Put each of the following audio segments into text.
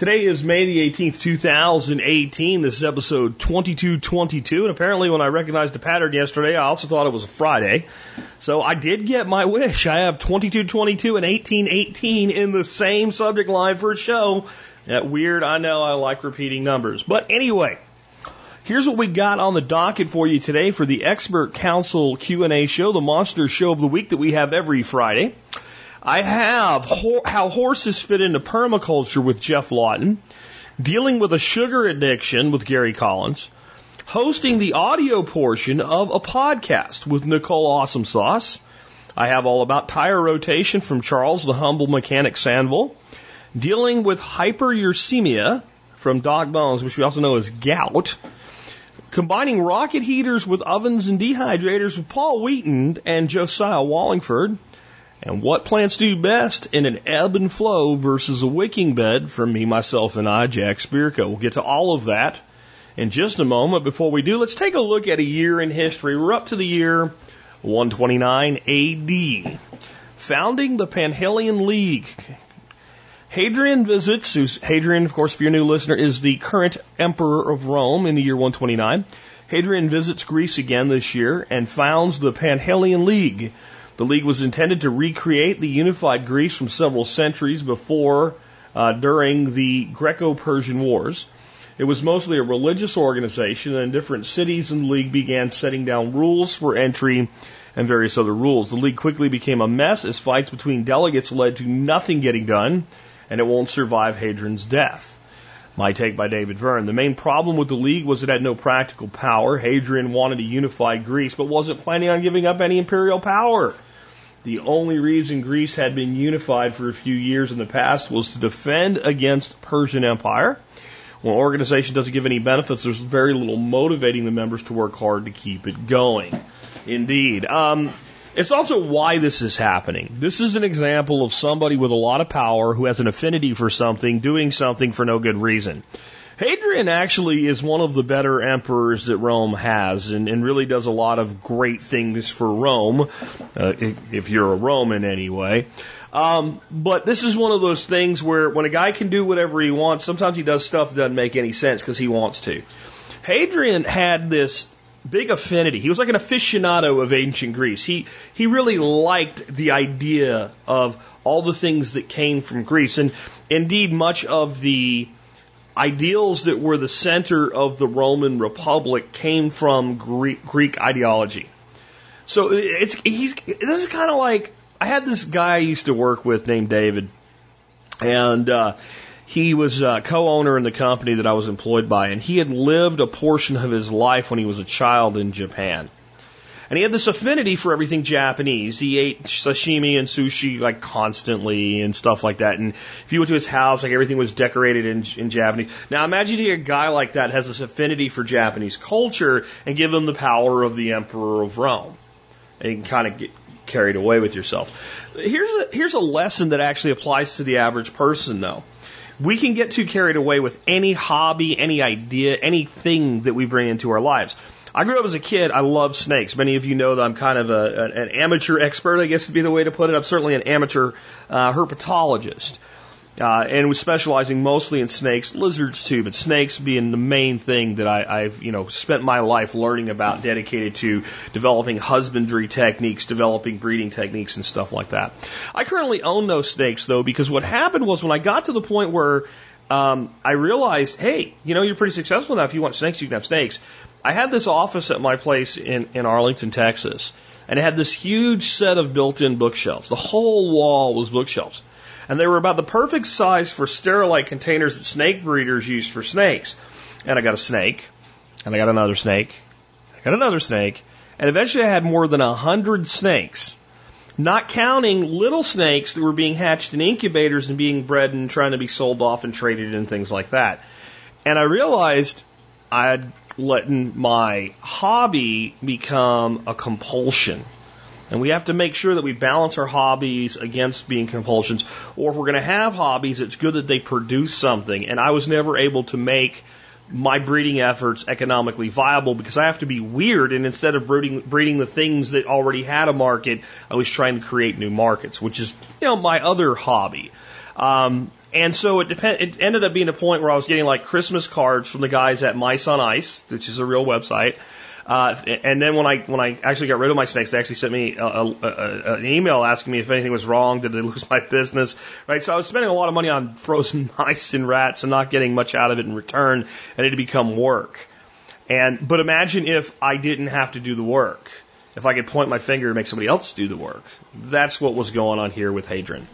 Today is May the 18th, 2018. This is episode 2222. And apparently, when I recognized the pattern yesterday, I also thought it was a Friday. So I did get my wish. I have 2222 and 1818 in the same subject line for a show. That weird. I know I like repeating numbers. But anyway, here's what we got on the docket for you today for the Expert Council Q&A show, the monster show of the week that we have every Friday. I have ho- how horses fit into permaculture with Geoff Lawton, dealing with a sugar addiction with Gary Collins, hosting the audio portion of a podcast with Nicole Awesome Sauce. I have all about tire rotation from Charles the Humble Mechanic Sandville, dealing with hyperuricemia from Doc Bones, which we also know as gout, combining rocket heaters with ovens and dehydrators with Paul Wheaton and Josiah Wallingford, and what plants do best in an ebb and flow versus a wicking bed from me, myself, and I, Jack Spirko. We'll get to all of that in just a moment. Before we do, let's take a look at a year in history. We're up to the year 129 AD. Founding the Panhellean League. Hadrian visits, who's Hadrian, of course, if you're a new listener, is the current emperor of Rome in the year 129. Hadrian visits Greece again this year and founds the Panhellean League. The league was intended to recreate the unified Greece from several centuries before, uh, during the Greco-Persian Wars. It was mostly a religious organization, and different cities in the league began setting down rules for entry and various other rules. The league quickly became a mess as fights between delegates led to nothing getting done, and it won't survive Hadrian's death. My take by David Verne. The main problem with the league was it had no practical power. Hadrian wanted to unify Greece, but wasn't planning on giving up any imperial power. The only reason Greece had been unified for a few years in the past was to defend against Persian Empire. When an organization doesn't give any benefits, there's very little motivating the members to work hard to keep it going. Indeed. Um, it's also why this is happening. This is an example of somebody with a lot of power who has an affinity for something, doing something for no good reason. Hadrian actually is one of the better emperors that Rome has and, and really does a lot of great things for Rome, uh, if you're a Roman anyway. Um, but this is one of those things where when a guy can do whatever he wants, sometimes he does stuff that doesn't make any sense because he wants to. Hadrian had this big affinity. He was like an aficionado of ancient Greece. He he really liked the idea of all the things that came from Greece, and indeed much of the ideals that were the center of the Roman Republic came from Greek, Greek ideology. So it's he's this is kind of like I had this guy I used to work with named David, and uh, he was a co-owner in the company that I was employed by, and he had lived a portion of his life when he was a child in Japan. And he had this affinity for everything Japanese. He ate sashimi and sushi like constantly and stuff like that. And if you went to his house, like everything was decorated in, in Japanese. Now imagine a guy like that has this affinity for Japanese culture and give him the power of the emperor of Rome. And you can kind of get carried away with yourself. Here's a, here's a lesson that actually applies to the average person though. We can get too carried away with any hobby, any idea, anything that we bring into our lives. I grew up as a kid. I love snakes. Many of you know that I'm kind of a, an amateur expert, I guess would be the way to put it. I'm certainly an amateur uh, herpetologist. Uh, and was specializing mostly in snakes, lizards too, but snakes being the main thing that I, I've you know spent my life learning about, dedicated to developing husbandry techniques, developing breeding techniques, and stuff like that. I currently own those snakes though, because what happened was when I got to the point where um, I realized, hey, you know, you're pretty successful now. If you want snakes, you can have snakes. I had this office at my place in, in Arlington, Texas, and it had this huge set of built in bookshelves. The whole wall was bookshelves. And they were about the perfect size for sterilite containers that snake breeders use for snakes. And I got a snake, and I got another snake, I got another snake, and eventually I had more than a hundred snakes. Not counting little snakes that were being hatched in incubators and being bred and trying to be sold off and traded and things like that. And I realized I had letting my hobby become a compulsion. And we have to make sure that we balance our hobbies against being compulsions. Or if we're going to have hobbies, it's good that they produce something. And I was never able to make my breeding efforts economically viable because I have to be weird. And instead of breeding, breeding the things that already had a market, I was trying to create new markets, which is, you know, my other hobby. Um, and so it depend, it ended up being a point where I was getting like Christmas cards from the guys at Mice on Ice, which is a real website. Uh, and then when I when I actually got rid of my snakes, they actually sent me a, a, a, an email asking me if anything was wrong. Did they lose my business? Right. So I was spending a lot of money on frozen mice and rats and not getting much out of it in return, and it had become work. And but imagine if I didn't have to do the work. If I could point my finger and make somebody else do the work. That's what was going on here with Hadrian.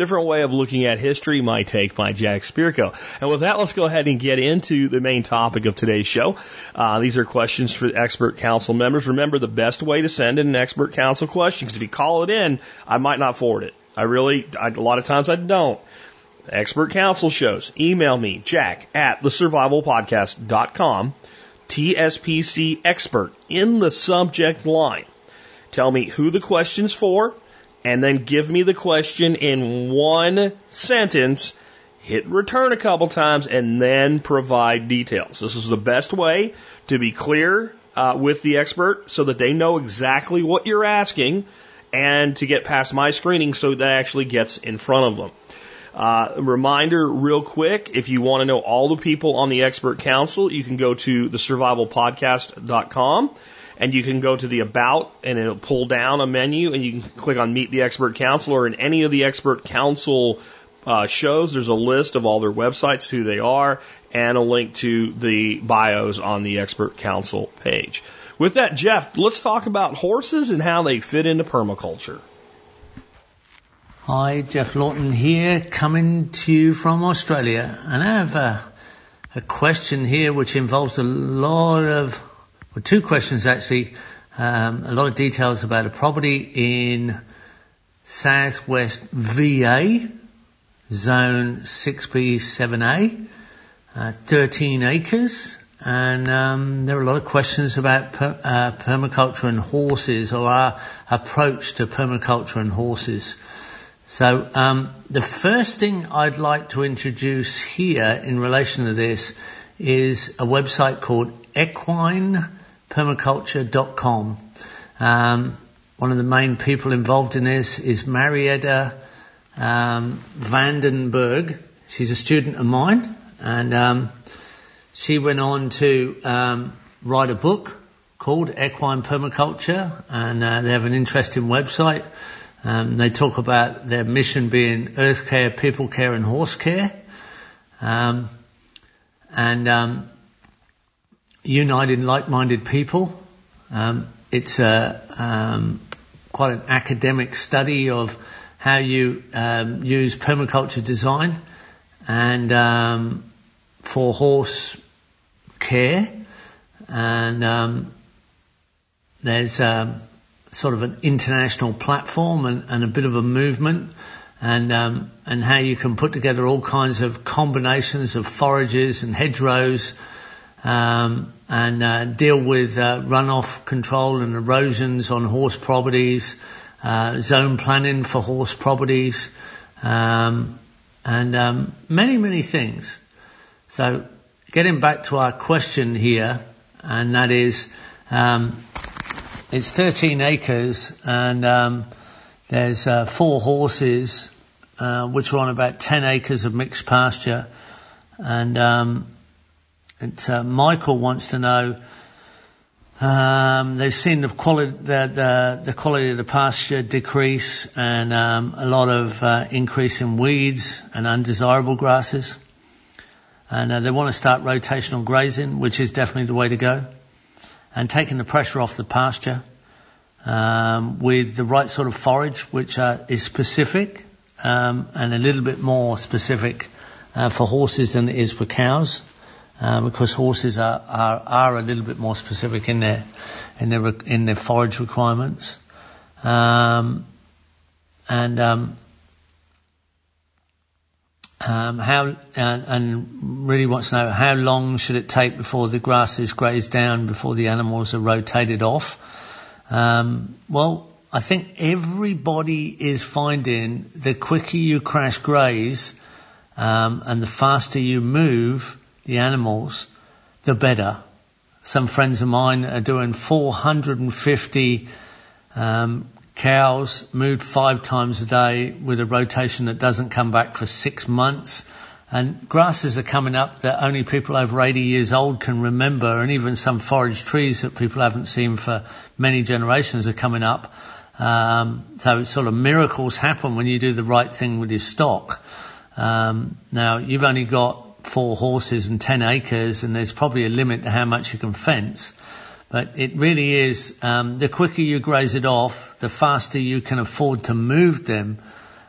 Different way of looking at history, my take by Jack Spirko. And with that, let's go ahead and get into the main topic of today's show. Uh, these are questions for expert council members. Remember, the best way to send in an expert council question, because if you call it in, I might not forward it. I really, I, a lot of times I don't. Expert council shows. Email me, jack at thesurvivalpodcast.com, TSPC expert in the subject line. Tell me who the question's for, and then give me the question in one sentence, hit return a couple times, and then provide details. This is the best way to be clear uh, with the expert so that they know exactly what you're asking and to get past my screening so that actually gets in front of them. Uh, reminder, real quick, if you want to know all the people on the expert council, you can go to thesurvivalpodcast.com and you can go to the about and it'll pull down a menu and you can click on meet the expert counselor in any of the expert council uh, shows. There's a list of all their websites, who they are, and a link to the bios on the expert council page. With that, Jeff, let's talk about horses and how they fit into permaculture. Hi, Geoff Lawton here, coming to you from Australia. And I have a, a question here which involves a lot of well, two questions actually. Um, a lot of details about a property in southwest VA, zone 6B, 7A, uh, 13 acres. And um, there are a lot of questions about per, uh, permaculture and horses or our approach to permaculture and horses. So um, the first thing I'd like to introduce here in relation to this is a website called Equine permaculture.com. Um, one of the main people involved in this is Marietta um, Vandenberg. She's a student of mine, and um, she went on to um, write a book called Equine Permaculture, and uh, they have an interesting website. Um, they talk about their mission being earth care, people care, and horse care. Um, and uniting like-minded people. Um, it's a um, quite an academic study of how you um, use permaculture design and um, for horse care, and um, there's um, sort of an international platform and, and, a bit of a movement. And um and how you can put together all kinds of combinations of forages and hedgerows um, and uh, deal with uh, runoff control and erosions on horse properties, uh, zone planning for horse properties, um, and um, many many things. So, getting back to our question here, and that is, um, it's 13 acres, and um, there's uh, four horses, uh, which are on about 10 acres of mixed pasture, and um, it, uh, Michael wants to know. Um, they've seen the quality, the, the, the, quality of the pasture decrease and um, a lot of uh, increase in weeds and undesirable grasses. And uh, they want to start rotational grazing, which is definitely the way to go. And taking the pressure off the pasture um, with the right sort of forage, which uh, is specific um, and a little bit more specific uh, for horses than it is for cows because horses are, are, are a little bit more specific in their in their in their forage requirements, um, and um, um, how and, and really wants to know how long should it take before the grass is grazed down before the animals are rotated off. Um, well, I think everybody is finding the quicker you crash graze um, and the faster you move the animals, the better. Some friends of mine are doing 450 um, cows moved five times a day with a rotation that doesn't come back for six months. And grasses are coming up that only people over 80 years old can remember, and even some forage trees that people haven't seen for many generations are coming up. Um, so it's sort of miracles happen when you do the right thing with your stock. Um, now you've only got four horses and 10 acres, and there's probably a limit to how much you can fence. But it really is, um, the quicker you graze it off, the faster you can afford to move them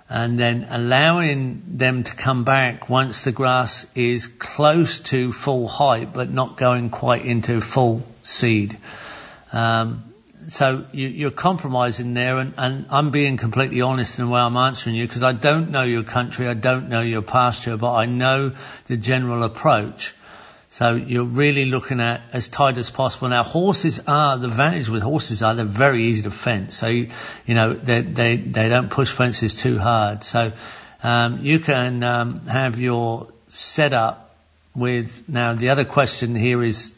and then allowing them to come back once the grass is close to full height but not going quite into full seed. Um, so you, are compromising there and, and, I'm being completely honest in the way I'm answering you because I don't know your country, I don't know your pasture, but I know the general approach. So you're really looking at as tight as possible. Now horses are, the advantage with horses are they're very easy to fence. So, you, you know, they, they, they don't push fences too hard. So, um, you can, um, have your setup with, now the other question here is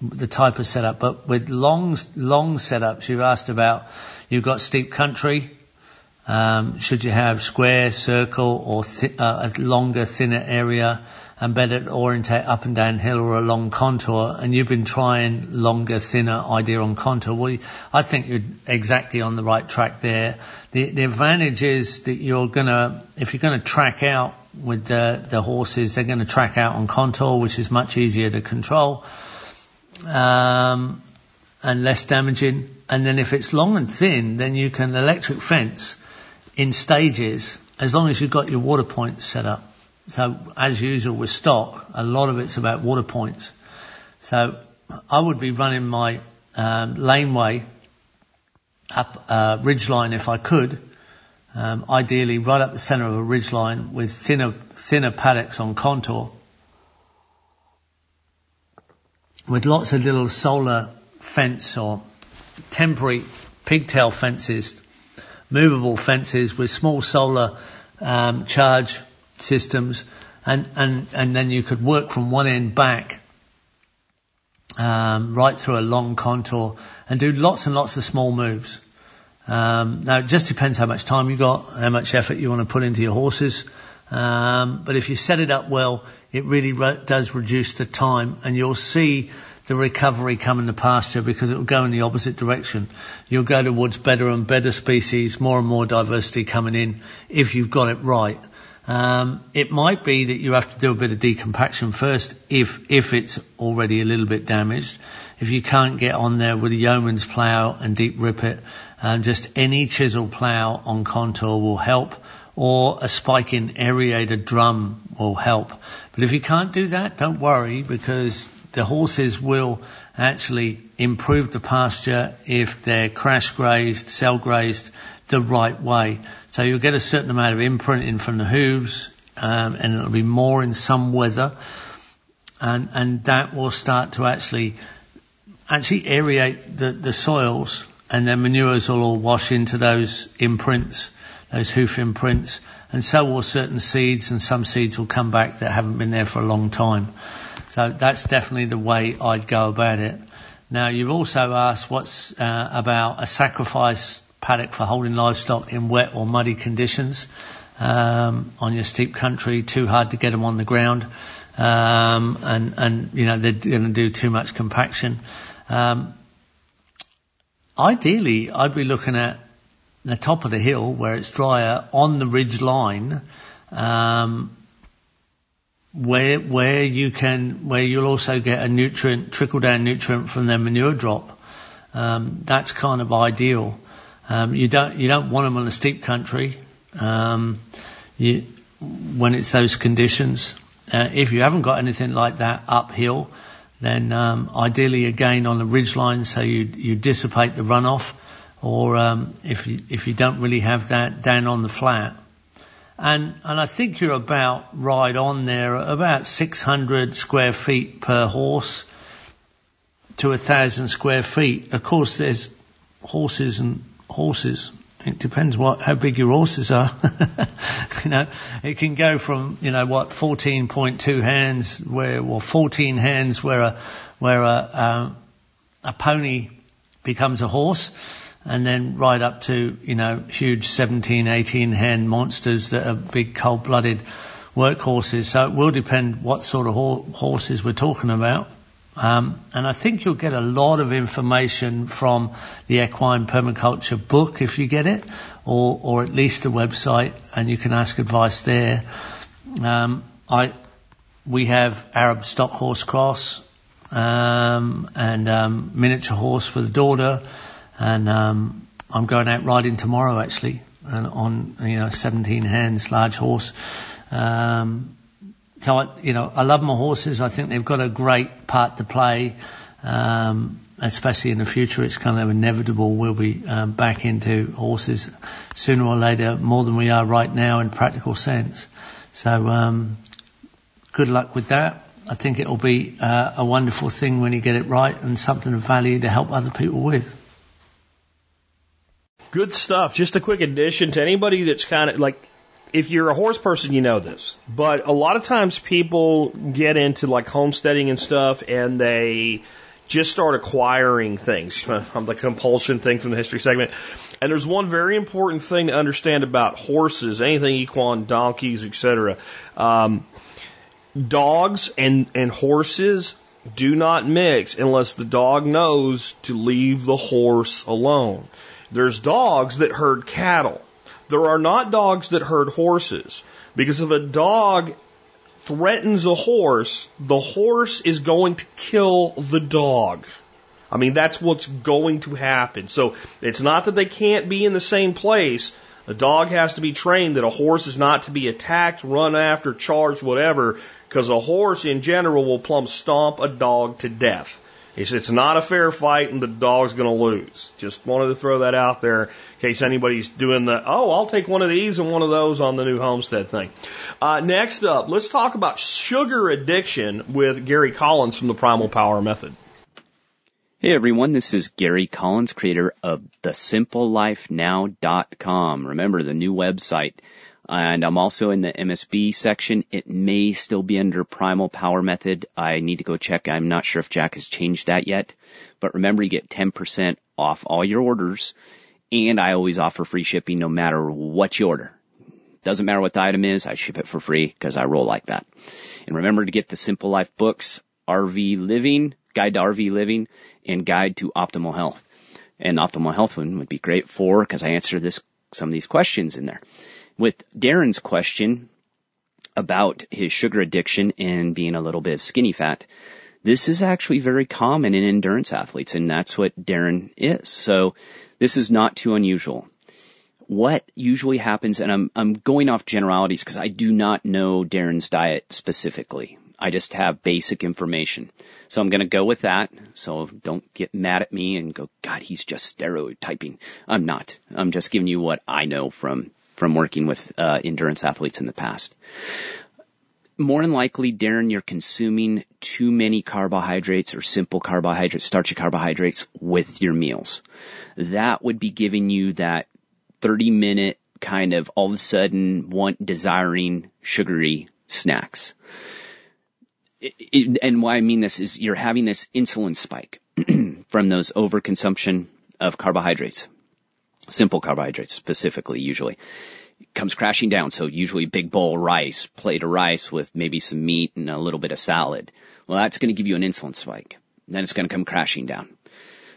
the type of setup, but with long, long setups, you've asked about, you've got steep country, um, should you have square, circle, or th- uh, a longer, thinner area? and better orientate up and down hill or along contour, and you've been trying longer, thinner idea on contour, well, I think you're exactly on the right track there. The, the advantage is that you're gonna, if you're gonna track out with the, the horses, they're gonna track out on contour, which is much easier to control, um, and less damaging. And then if it's long and thin, then you can electric fence in stages, as long as you've got your water points set up. So as usual with stock, a lot of it's about water points. So I would be running my um, laneway up a ridge line if I could. Um, ideally right up the centre of a ridge line with thinner, thinner paddocks on contour. With lots of little solar fence or temporary pigtail fences, movable fences with small solar um, charge systems, and, and, and then you could work from one end back um, right through a long contour and do lots and lots of small moves. Um, now it just depends how much time you got, how much effort you want to put into your horses. Um, but if you set it up well, it really re- does reduce the time, and you'll see the recovery come in the pasture because it will go in the opposite direction. You'll go towards better and better species, more and more diversity coming in if you've got it right. Um, it might be that you have to do a bit of decompaction first if, if it's already a little bit damaged. If you can't get on there with a Yeomans plough and deep rip it, um, just any chisel plough on contour will help or a spike in aerated drum will help. But if you can't do that, don't worry because the horses will actually improve the pasture if they're crash grazed, cell grazed the right way. So you'll get a certain amount of imprinting from the hooves, um, and it'll be more in some weather, and and that will start to actually actually aerate the, the soils, and then manures will all wash into those imprints, those hoof imprints, and so will certain seeds, and some seeds will come back that haven't been there for a long time. So that's definitely the way I'd go about it. Now you've also asked what's uh, about a sacrifice paddock for holding livestock in wet or muddy conditions um, on your steep country. Too hard to get them on the ground, um, and and you know they're going to do too much compaction. Um, ideally, I'd be looking at the top of the hill where it's drier on the ridge line. Um, where where you can where you'll also get a nutrient trickle down nutrient from their manure drop. Um, that's kind of ideal. Um, you don't you don't want them on a steep country um, you, when it's those conditions. Uh, if you haven't got anything like that uphill, then um, ideally again on the ridge line, so you you dissipate the runoff, or um, if you if you don't really have that down on the flat. and and I think you're about right on there, about 600 square feet per horse to a thousand square feet. Of course, there's horses and horses. It depends what how big your horses are. you know, it can go from you know what 14.2 hands where or 14 hands where a where a um, a pony becomes a horse, and then right up to you know huge 17, 18 hand monsters that are big cold-blooded workhorses. So it will depend what sort of ho- horses we're talking about. Um, and I think you'll get a lot of information from the Equine Permaculture book if you get it, or, or at least the website, and you can ask advice there. Um, I, we have Arab stock horse cross, um, and um, miniature horse for the daughter, and um, I'm going out riding tomorrow actually, and on you know 17 hands large horse. Um, so I, you know, I love my horses. I think they've got a great part to play, um, especially in the future. It's kind of inevitable we'll be um, back into horses sooner or later, more than we are right now in practical sense. So um, good luck with that. I think it'll be uh, a wonderful thing when you get it right and something of value to help other people with. Good stuff. Just a quick addition to anybody that's kind of like if you're a horse person, you know this. But a lot of times people get into like homesteading and stuff and they just start acquiring things. I'm the compulsion thing from the history segment. And there's one very important thing to understand about horses, anything equine, donkeys, etc. Um, dogs and, and horses do not mix unless the dog knows to leave the horse alone. There's dogs that herd cattle. There are not dogs that herd horses. Because if a dog threatens a horse, the horse is going to kill the dog. I mean, that's what's going to happen. So it's not that they can't be in the same place. A dog has to be trained that a horse is not to be attacked, run after, charged, whatever, because a horse in general will plumb stomp a dog to death. It's, it's not a fair fight and the dog's going to lose. Just wanted to throw that out there in case anybody's doing the, oh, I'll take one of these and one of those on the new homestead thing. Uh, next up, let's talk about sugar addiction with Gary Collins from the Primal Power Method. Hey everyone, this is Gary Collins, creator of thesimplelifenow.com. Remember the new website. And I'm also in the MSB section. It may still be under Primal Power Method. I need to go check. I'm not sure if Jack has changed that yet. But remember, you get 10% off all your orders. And I always offer free shipping no matter what you order. Doesn't matter what the item is, I ship it for free because I roll like that. And remember to get the Simple Life books, RV Living, Guide to RV Living, and Guide to Optimal Health. And Optimal Health one would be great for because I answer this some of these questions in there with Darren's question about his sugar addiction and being a little bit of skinny fat, this is actually very common in endurance athletes, and that's what Darren is. So this is not too unusual. What usually happens, and I'm, I'm going off generalities because I do not know Darren's diet specifically. I just have basic information. So I'm going to go with that. So don't get mad at me and go, God, he's just stereotyping. I'm not. I'm just giving you what I know from from working with uh, endurance athletes in the past. More than likely, Darren, you're consuming too many carbohydrates or simple carbohydrates, starchy carbohydrates with your meals. That would be giving you that 30 minute kind of all of a sudden want desiring sugary snacks. It, it, and why I mean this is you're having this insulin spike from those overconsumption of carbohydrates simple carbohydrates specifically usually comes crashing down. So usually big bowl rice, plate of rice with maybe some meat and a little bit of salad. Well, that's going to give you an insulin spike. Then it's going to come crashing down.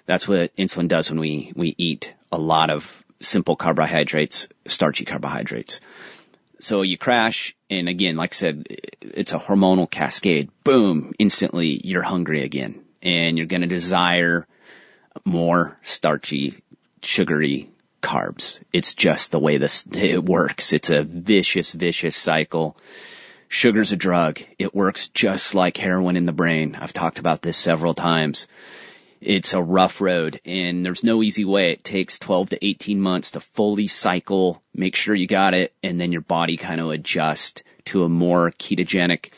That's what insulin does when we, we eat a lot of simple carbohydrates, starchy carbohydrates. So you crash, and again, like I said, it's a hormonal cascade. Boom, instantly you're hungry again, and you're going to desire more starchy, sugary carbs. It's just the way this, it works. It's a vicious, vicious cycle. Sugar's a drug. It works just like heroin in the brain. I've talked about this several times. it's a rough road and there's no easy way. It takes 12 to 18 months to fully cycle, make sure you got it, and then your body kind of adjusts to a more ketogenic,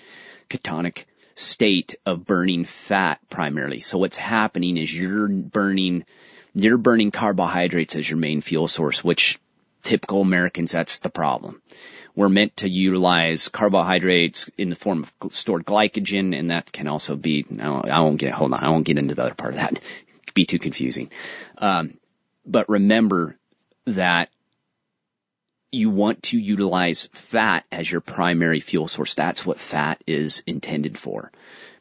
ketonic state of burning fat primarily. So what's happening is you're burning, you're burning carbohydrates as your main fuel source, which typical Americans, that's the problem. We're meant to utilize carbohydrates in the form of stored glycogen, and that can also be, I won't get, hold on, I won't get into the other part of that. It could be too confusing. Um, but remember that you want to utilize fat as your primary fuel source. That's what fat is intended for.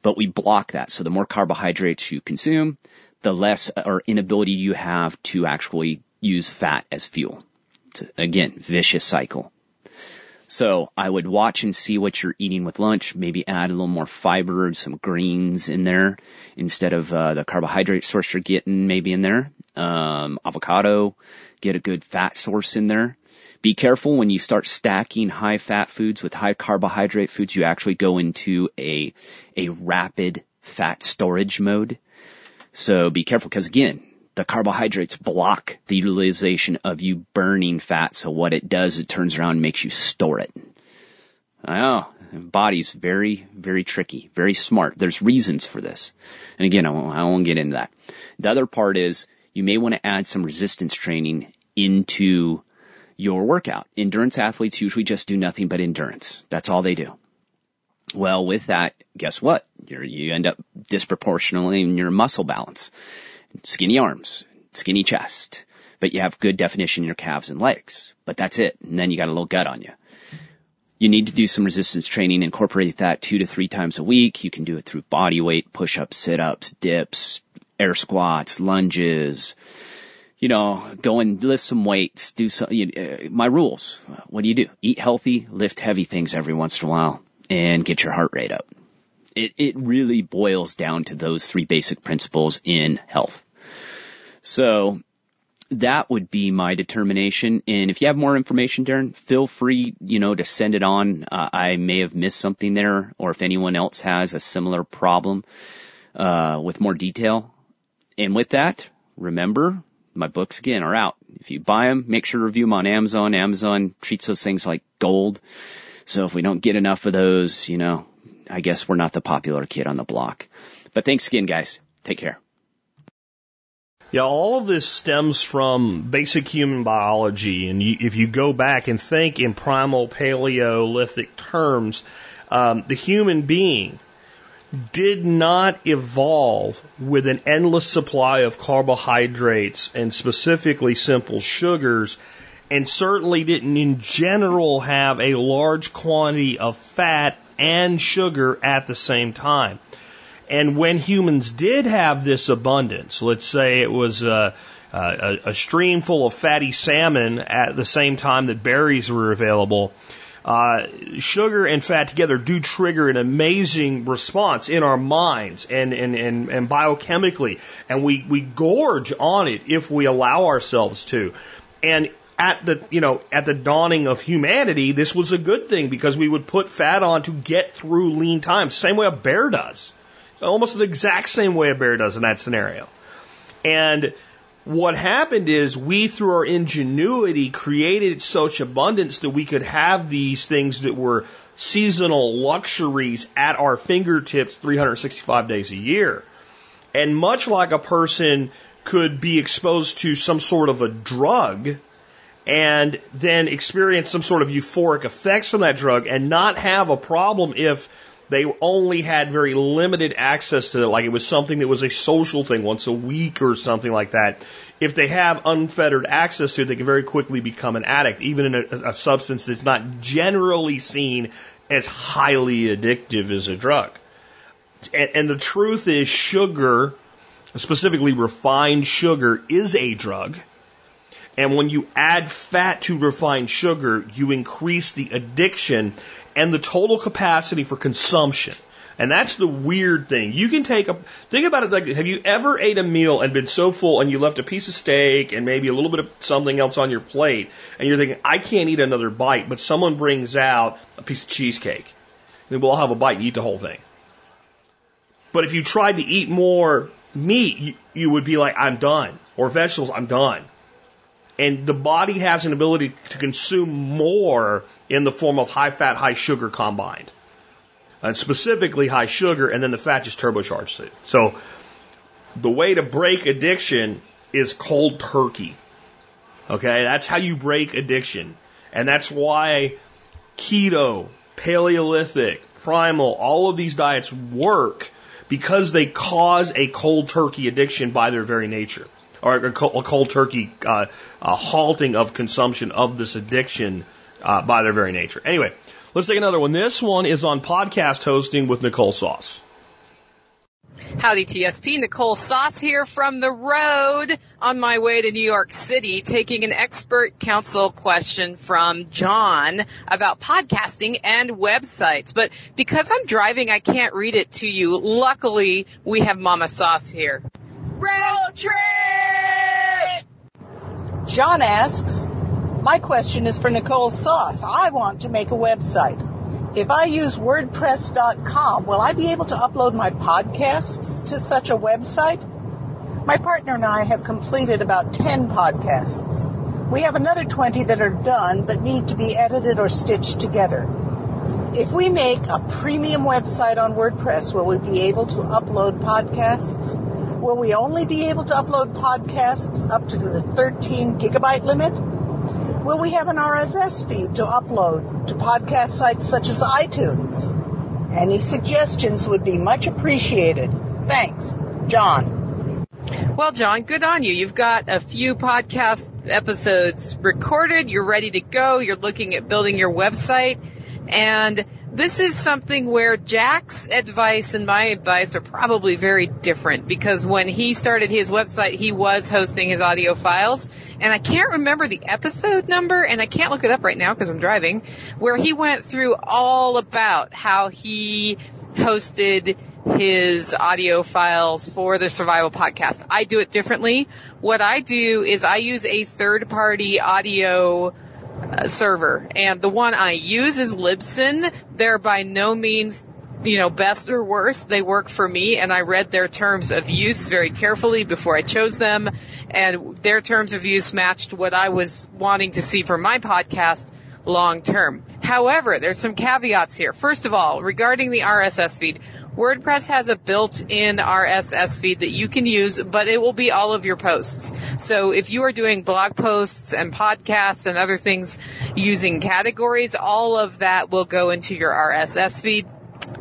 But we block that. So the more carbohydrates you consume, the less or inability you have to actually use fat as fuel. It's, again, vicious cycle. So I would watch and see what you're eating with lunch, maybe add a little more fiber, some greens in there instead of uh, the carbohydrate source you're getting maybe in there. Um, avocado, get a good fat source in there. Be careful when you start stacking high fat foods with high carbohydrate foods, you actually go into a, a rapid fat storage mode. So be careful because again, the carbohydrates block the utilization of you burning fat. So what it does, it turns around and makes you store it. Know. Body's very, very tricky, very smart. There's reasons for this. And again, I won't, I won't get into that. The other part is you may want to add some resistance training into your workout. Endurance athletes usually just do nothing but endurance. That's all they do. Well, with that, guess what? You're, you end up disproportionately in your muscle balance. Skinny arms, skinny chest, but you have good definition in your calves and legs. But that's it. And then you got a little gut on you. You need to do some resistance training, incorporate that two to three times a week. You can do it through body weight, push-ups, sit-ups, dips, air squats, lunges, you know, go and lift some weights, do some, you know, uh, my rules. What do you do? Eat healthy, lift heavy things every once in a while, and get your heart rate up. It, it really boils down to those three basic principles in health. So that would be my determination. And if you have more information, Darren, feel free, you know, to send it on. Uh, I may have missed something there, or if anyone else has a similar problem uh, with more detail. And with that, remember my books again are out. If you buy them, make sure to review them on Amazon. Amazon treats those things like gold. So if we don't get enough of those, you know, I guess we're not the popular kid on the block. But thanks again, guys. Take care. Yeah, all of this stems from basic human biology. And you, if you go back and think in primal Paleolithic terms, um, the human being did not evolve with an endless supply of carbohydrates and specifically simple sugars, and certainly didn't in general have a large quantity of fat and sugar at the same time. And when humans did have this abundance, let's say it was a, a, a stream full of fatty salmon at the same time that berries were available, uh, sugar and fat together do trigger an amazing response in our minds and, and, and, and biochemically. And we, we gorge on it if we allow ourselves to. And at the, you know, at the dawning of humanity, this was a good thing because we would put fat on to get through lean times. Same way a bear does. Almost the exact same way a bear does in that scenario. And what happened is we, through our ingenuity, created such abundance that we could have these things that were seasonal luxuries at our fingertips 365 days a year. And much like a person could be exposed to some sort of a drug and then experience some sort of euphoric effects from that drug and not have a problem if they only had very limited access to it, like it was something that was a social thing once a week or something like that. If they have unfettered access to it, they can very quickly become an addict, even in a, a substance that's not generally seen as highly addictive as a drug. And, and the truth is, sugar, specifically refined sugar, is a drug. And when you add fat to refined sugar, you increase the addiction and the total capacity for consumption. And that's the weird thing. You can take a, think about it like, have you ever ate a meal and been so full and you left a piece of steak and maybe a little bit of something else on your plate and you're thinking, I can't eat another bite, but someone brings out a piece of cheesecake. Then we'll all have a bite and eat the whole thing. But if you tried to eat more meat, you, you would be like, I'm done. Or vegetables, I'm done. And the body has an ability to consume more in the form of high fat, high sugar combined. And specifically high sugar, and then the fat just turbocharges it. So the way to break addiction is cold turkey. Okay, that's how you break addiction. And that's why keto, Paleolithic, primal, all of these diets work because they cause a cold turkey addiction by their very nature. Or a cold turkey uh, a halting of consumption of this addiction uh, by their very nature. Anyway, let's take another one. This one is on podcast hosting with Nicole Sauce. Howdy TSP, Nicole Sauce here from the road on my way to New York City taking an expert council question from John about podcasting and websites. But because I'm driving, I can't read it to you. Luckily, we have Mama Sauce here. Road trip! John asks, my question is for Nicole Sauce. I want to make a website. If I use WordPress.com, will I be able to upload my podcasts to such a website? My partner and I have completed about 10 podcasts. We have another 20 that are done but need to be edited or stitched together. If we make a premium website on WordPress, will we be able to upload podcasts? Will we only be able to upload podcasts up to the 13 gigabyte limit? Will we have an RSS feed to upload to podcast sites such as iTunes? Any suggestions would be much appreciated. Thanks. John. Well, John, good on you. You've got a few podcast episodes recorded. You're ready to go. You're looking at building your website. And this is something where Jack's advice and my advice are probably very different because when he started his website, he was hosting his audio files and I can't remember the episode number and I can't look it up right now because I'm driving where he went through all about how he hosted his audio files for the survival podcast. I do it differently. What I do is I use a third party audio uh, server. And the one I use is Libsyn. They're by no means you know, best or worst, they work for me and I read their terms of use very carefully before I chose them and their terms of use matched what I was wanting to see for my podcast long term. However, there's some caveats here. First of all, regarding the RSS feed, WordPress has a built-in RSS feed that you can use, but it will be all of your posts. So if you are doing blog posts and podcasts and other things using categories, all of that will go into your RSS feed.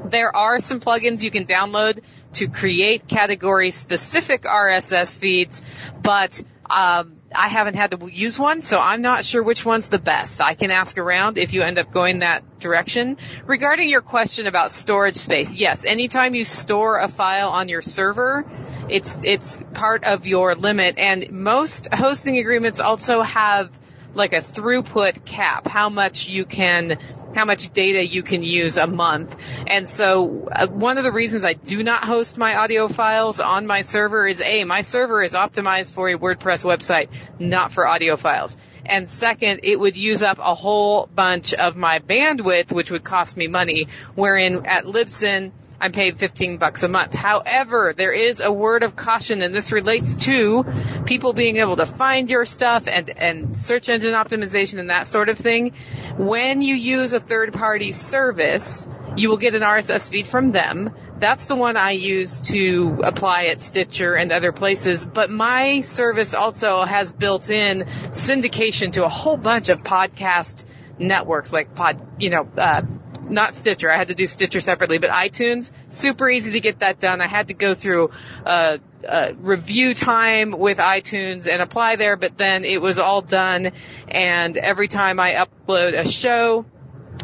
There are some plugins you can download to create category specific RSS feeds, but um, I haven't had to use one, so I'm not sure which one's the best. I can ask around if you end up going that direction. Regarding your question about storage space, yes, anytime you store a file on your server, it's, it's part of your limit and most hosting agreements also have like a throughput cap, how much you can how much data you can use a month. And so uh, one of the reasons I do not host my audio files on my server is A, my server is optimized for a WordPress website, not for audio files. And second, it would use up a whole bunch of my bandwidth, which would cost me money, wherein at Libsyn, I'm paid 15 bucks a month. However, there is a word of caution and this relates to people being able to find your stuff and, and search engine optimization and that sort of thing. When you use a third party service, you will get an RSS feed from them. That's the one I use to apply at Stitcher and other places. But my service also has built in syndication to a whole bunch of podcast networks like pod, you know, uh, not Stitcher. I had to do Stitcher separately, but iTunes, super easy to get that done. I had to go through uh, uh, review time with iTunes and apply there, but then it was all done. And every time I upload a show,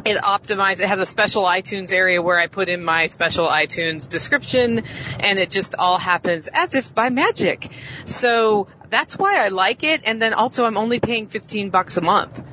it optimizes, it has a special iTunes area where I put in my special iTunes description and it just all happens as if by magic. So that's why I like it. And then also I'm only paying 15 bucks a month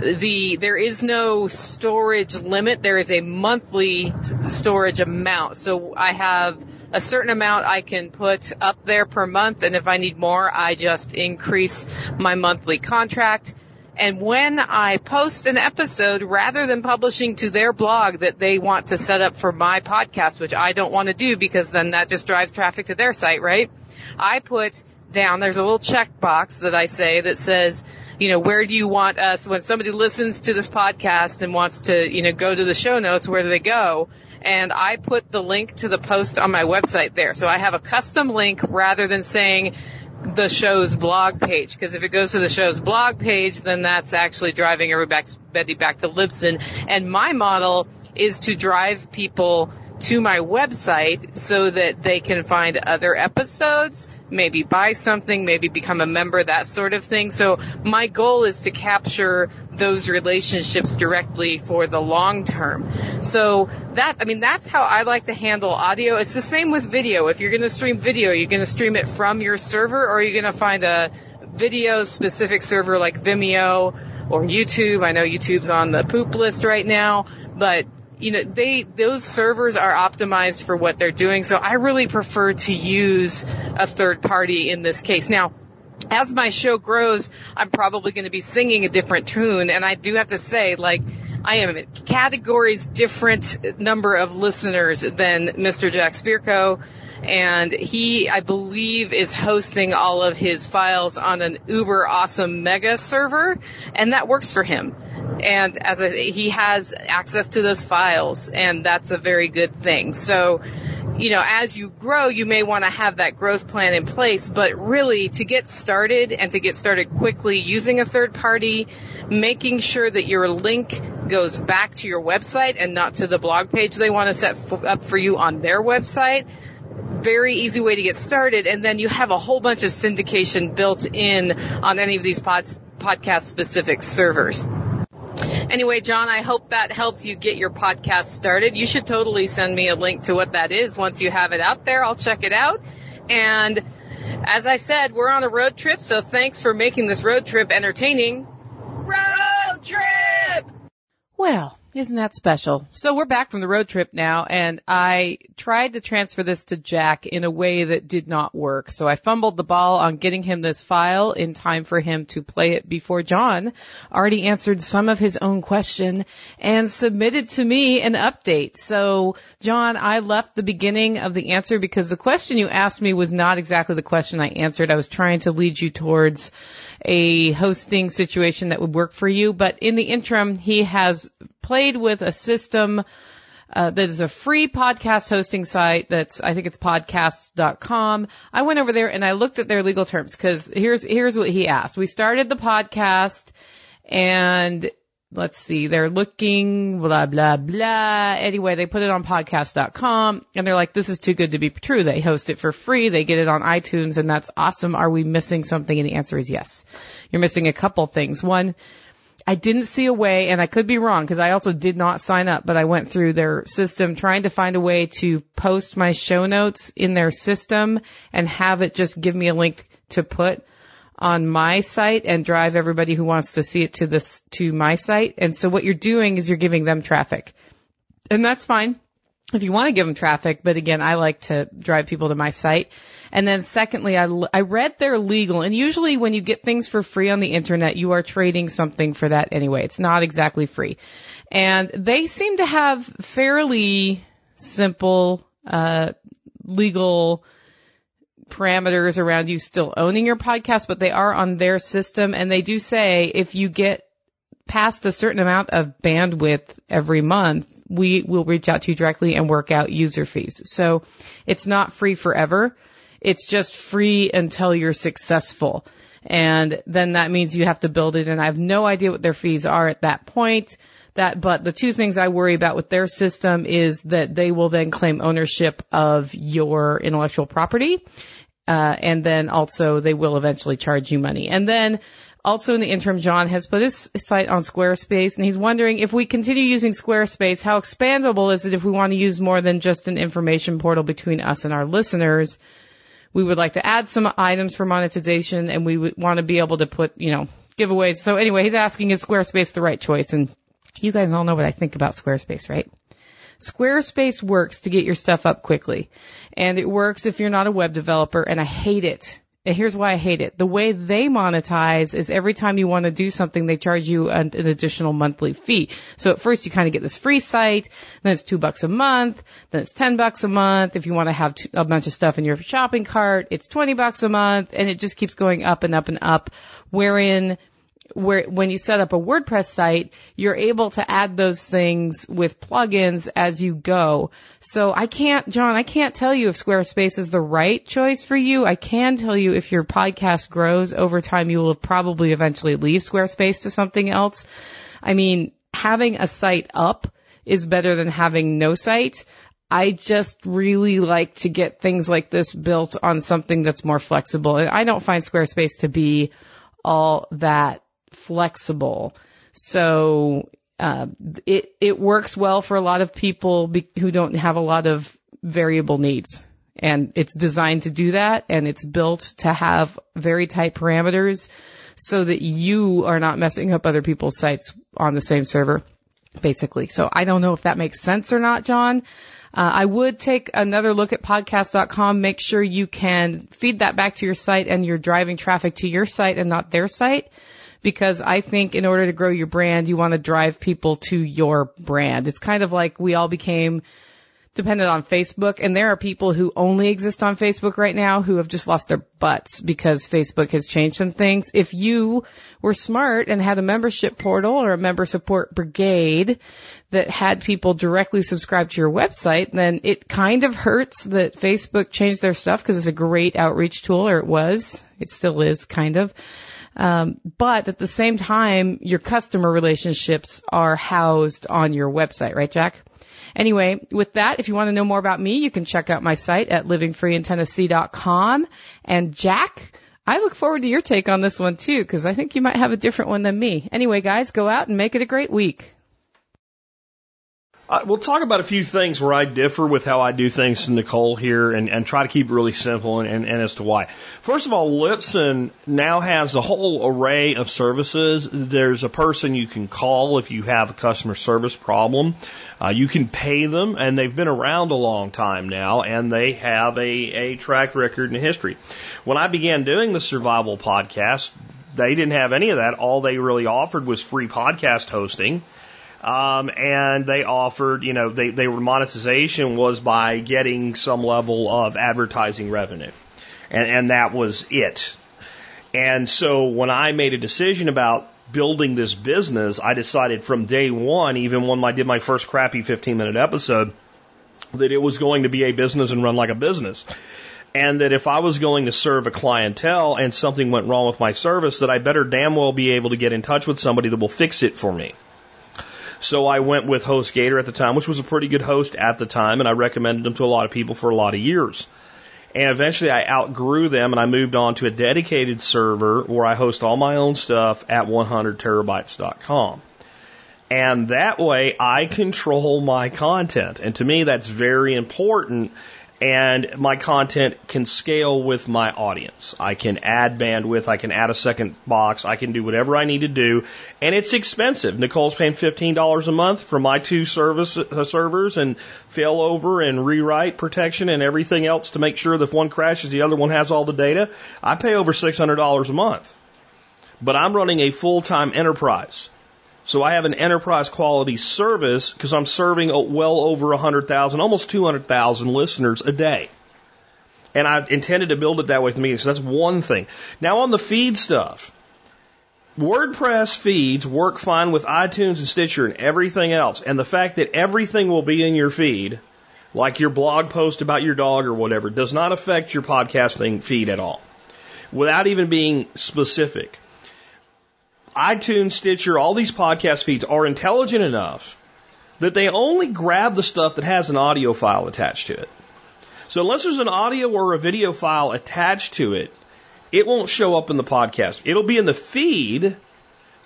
the there is no storage limit. There is a monthly storage amount. So I have a certain amount I can put up there per month, and if I need more, I just increase my monthly contract. And when I post an episode, rather than publishing to their blog that they want to set up for my podcast, which I don't want to do because then that just drives traffic to their site, right? I put down, there's a little checkbox that I say that says, you know, where do you want us, when somebody listens to this podcast and wants to, you know, go to the show notes, where do they go? And I put the link to the post on my website there. So I have a custom link rather than saying the show's blog page. Because if it goes to the show's blog page, then that's actually driving everybody back to Libsyn. And my model is to drive people to my website so that they can find other episodes, maybe buy something, maybe become a member, that sort of thing. So my goal is to capture those relationships directly for the long term. So that, I mean, that's how I like to handle audio. It's the same with video. If you're going to stream video, you're going to stream it from your server or you're going to find a video specific server like Vimeo or YouTube. I know YouTube's on the poop list right now, but you know, they, those servers are optimized for what they're doing. So I really prefer to use a third party in this case. Now, as my show grows, I'm probably going to be singing a different tune. And I do have to say, like, I am a categories different number of listeners than Mr. Jack Spirko. And he, I believe, is hosting all of his files on an uber awesome mega server. And that works for him and as a, he has access to those files and that's a very good thing. So, you know, as you grow, you may want to have that growth plan in place, but really to get started and to get started quickly using a third party, making sure that your link goes back to your website and not to the blog page they want to set f- up for you on their website. Very easy way to get started. And then you have a whole bunch of syndication built in on any of these pods, podcast specific servers. Anyway, John, I hope that helps you get your podcast started. You should totally send me a link to what that is once you have it out there. I'll check it out. And as I said, we're on a road trip, so thanks for making this road trip entertaining. Road trip! Well, isn't that special? So we're back from the road trip now and I tried to transfer this to Jack in a way that did not work. So I fumbled the ball on getting him this file in time for him to play it before John already answered some of his own question and submitted to me an update. So John, I left the beginning of the answer because the question you asked me was not exactly the question I answered. I was trying to lead you towards a hosting situation that would work for you, but in the interim, he has played with a system uh, that is a free podcast hosting site that's I think it's podcasts.com. I went over there and I looked at their legal terms because here's here's what he asked. We started the podcast and let's see, they're looking blah blah blah. Anyway, they put it on podcast.com and they're like this is too good to be true. They host it for free. They get it on iTunes and that's awesome. Are we missing something? And the answer is yes. You're missing a couple things. One, I didn't see a way, and I could be wrong because I also did not sign up, but I went through their system trying to find a way to post my show notes in their system and have it just give me a link to put on my site and drive everybody who wants to see it to this, to my site. And so what you're doing is you're giving them traffic. And that's fine if you want to give them traffic, but again, I like to drive people to my site. And then secondly, I, I read they're legal and usually when you get things for free on the internet, you are trading something for that anyway. It's not exactly free. And they seem to have fairly simple, uh, legal parameters around you still owning your podcast, but they are on their system and they do say if you get past a certain amount of bandwidth every month, we will reach out to you directly and work out user fees. So it's not free forever. It's just free until you're successful. And then that means you have to build it and I have no idea what their fees are at that point. That, but the two things I worry about with their system is that they will then claim ownership of your intellectual property. Uh, and then also they will eventually charge you money. And then also in the interim, John has put his site on Squarespace and he's wondering if we continue using Squarespace, how expandable is it if we want to use more than just an information portal between us and our listeners? We would like to add some items for monetization and we would want to be able to put, you know, giveaways. So anyway, he's asking is Squarespace the right choice? And you guys all know what I think about Squarespace, right? Squarespace works to get your stuff up quickly. And it works if you're not a web developer and I hate it And here's why I hate it. The way they monetize is every time you want to do something, they charge you an, an additional monthly fee. So at first you kind of get this free site, then it's two bucks a month, then it's ten bucks a month. If you want to have a bunch of stuff in your shopping cart, it's twenty bucks a month, and it just keeps going up and up and up. Wherein where when you set up a WordPress site, you're able to add those things with plugins as you go. So I can't, John, I can't tell you if Squarespace is the right choice for you. I can tell you if your podcast grows over time, you will probably eventually leave Squarespace to something else. I mean, having a site up is better than having no site. I just really like to get things like this built on something that's more flexible. And I don't find Squarespace to be all that flexible. So uh, it it works well for a lot of people be, who don't have a lot of variable needs, and it's designed to do that, and it's built to have very tight parameters so that you are not messing up other people's sites on the same server, basically. So I don't know if that makes sense or not, John. Uh, I would take another look at podcast.com. Make sure you can feed that back to your site and you're driving traffic to your site and not their site because I think in order to grow your brand, you want to drive people to your brand. It's kind of like we all became dependent on Facebook and there are people who only exist on Facebook right now who have just lost their butts because Facebook has changed some things. If you were smart and had a membership portal or a member support brigade that had people directly subscribe to your website, then it kind of hurts that Facebook changed their stuff because it's a great outreach tool or it was. It still is kind of. Um, but at the same time, your customer relationships are housed on your website, right, Jack? Anyway, with that, if you want to know more about me, you can check out my site at livingfreeintennessee.com. And Jack, I look forward to your take on this one too, because I think you might have a different one than me. Anyway, guys, go out and make it a great week. Uh, we'll talk about a few things where I differ with how I do things to Nicole here and, and try to keep it really simple and, and, and as to why. First of all, Libsyn now has a whole array of services. There's a person you can call if you have a customer service problem. Uh, you can pay them, and they've been around a long time now, and they have a, a track record and history. When I began doing the survival podcast, they didn't have any of that. All they really offered was free podcast hosting um, and they offered, you know, they, they were monetization was by getting some level of advertising revenue. And, and that was it. And so when I made a decision about building this business, I decided from day one, even when I did my first crappy 15 minute episode, that it was going to be a business and run like a business. And that if I was going to serve a clientele and something went wrong with my service, that I better damn well be able to get in touch with somebody that will fix it for me. So I went with HostGator at the time, which was a pretty good host at the time, and I recommended them to a lot of people for a lot of years. And eventually I outgrew them and I moved on to a dedicated server where I host all my own stuff at 100terabytes.com. And that way I control my content. And to me, that's very important and my content can scale with my audience. I can add bandwidth, I can add a second box, I can do whatever I need to do, and it's expensive. Nicole's paying $15 a month for my two service uh, servers and failover and rewrite protection and everything else to make sure that if one crashes, the other one has all the data. I pay over $600 a month. But I'm running a full-time enterprise. So I have an enterprise quality service because I'm serving well over 100,000, almost 200,000 listeners a day. And I intended to build it that way with me. So that's one thing. Now on the feed stuff. WordPress feeds work fine with iTunes and Stitcher and everything else. And the fact that everything will be in your feed, like your blog post about your dog or whatever, does not affect your podcasting feed at all. Without even being specific iTunes, Stitcher, all these podcast feeds are intelligent enough that they only grab the stuff that has an audio file attached to it. So unless there's an audio or a video file attached to it, it won't show up in the podcast. It'll be in the feed.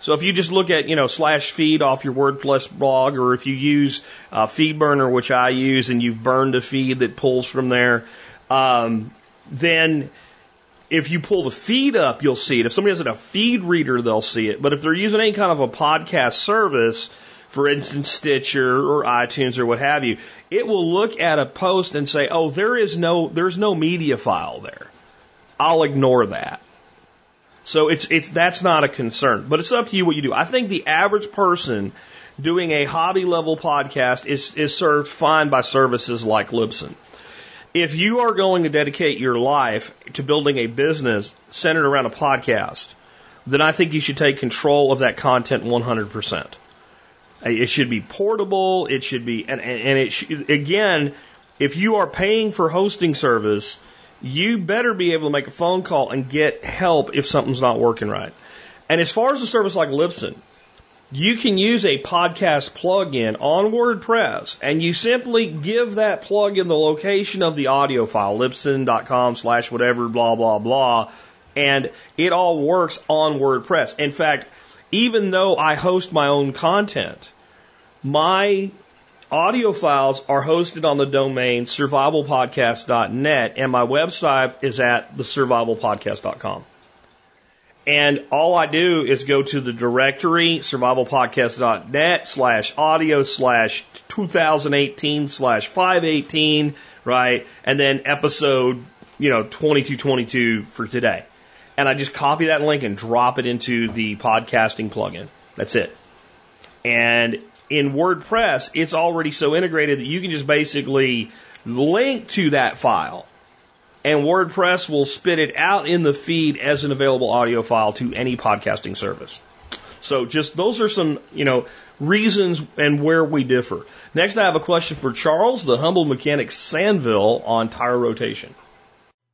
So if you just look at, you know, slash feed off your WordPress blog, or if you use uh, FeedBurner, which I use, and you've burned a feed that pulls from there, um, then if you pull the feed up, you'll see it. If somebody has a feed reader, they'll see it. But if they're using any kind of a podcast service, for instance, Stitcher or iTunes or what have you, it will look at a post and say, "Oh, there is no there's no media file there." I'll ignore that. So it's it's that's not a concern, but it's up to you what you do. I think the average person doing a hobby level podcast is is served fine by services like Libsyn. If you are going to dedicate your life to building a business centered around a podcast, then I think you should take control of that content 100%. Uh, it should be portable. It should be, and, and it should, again, if you are paying for hosting service, you better be able to make a phone call and get help if something's not working right. And as far as a service like Libsyn, you can use a podcast plugin on WordPress and you simply give that plugin the location of the audio file, libsyn.com slash whatever, blah, blah, blah. And it all works on WordPress. In fact, even though I host my own content, my audio files are hosted on the domain survivalpodcast.net and my website is at thesurvivalpodcast.com. And all I do is go to the directory, survivalpodcast.net slash audio slash 2018 slash 518, right? And then episode, you know, 2222 for today. And I just copy that link and drop it into the podcasting plugin. That's it. And in WordPress, it's already so integrated that you can just basically link to that file and WordPress will spit it out in the feed as an available audio file to any podcasting service. So just those are some, you know, reasons and where we differ. Next, I have a question for Charles, the humble mechanic Sanville on tire rotation.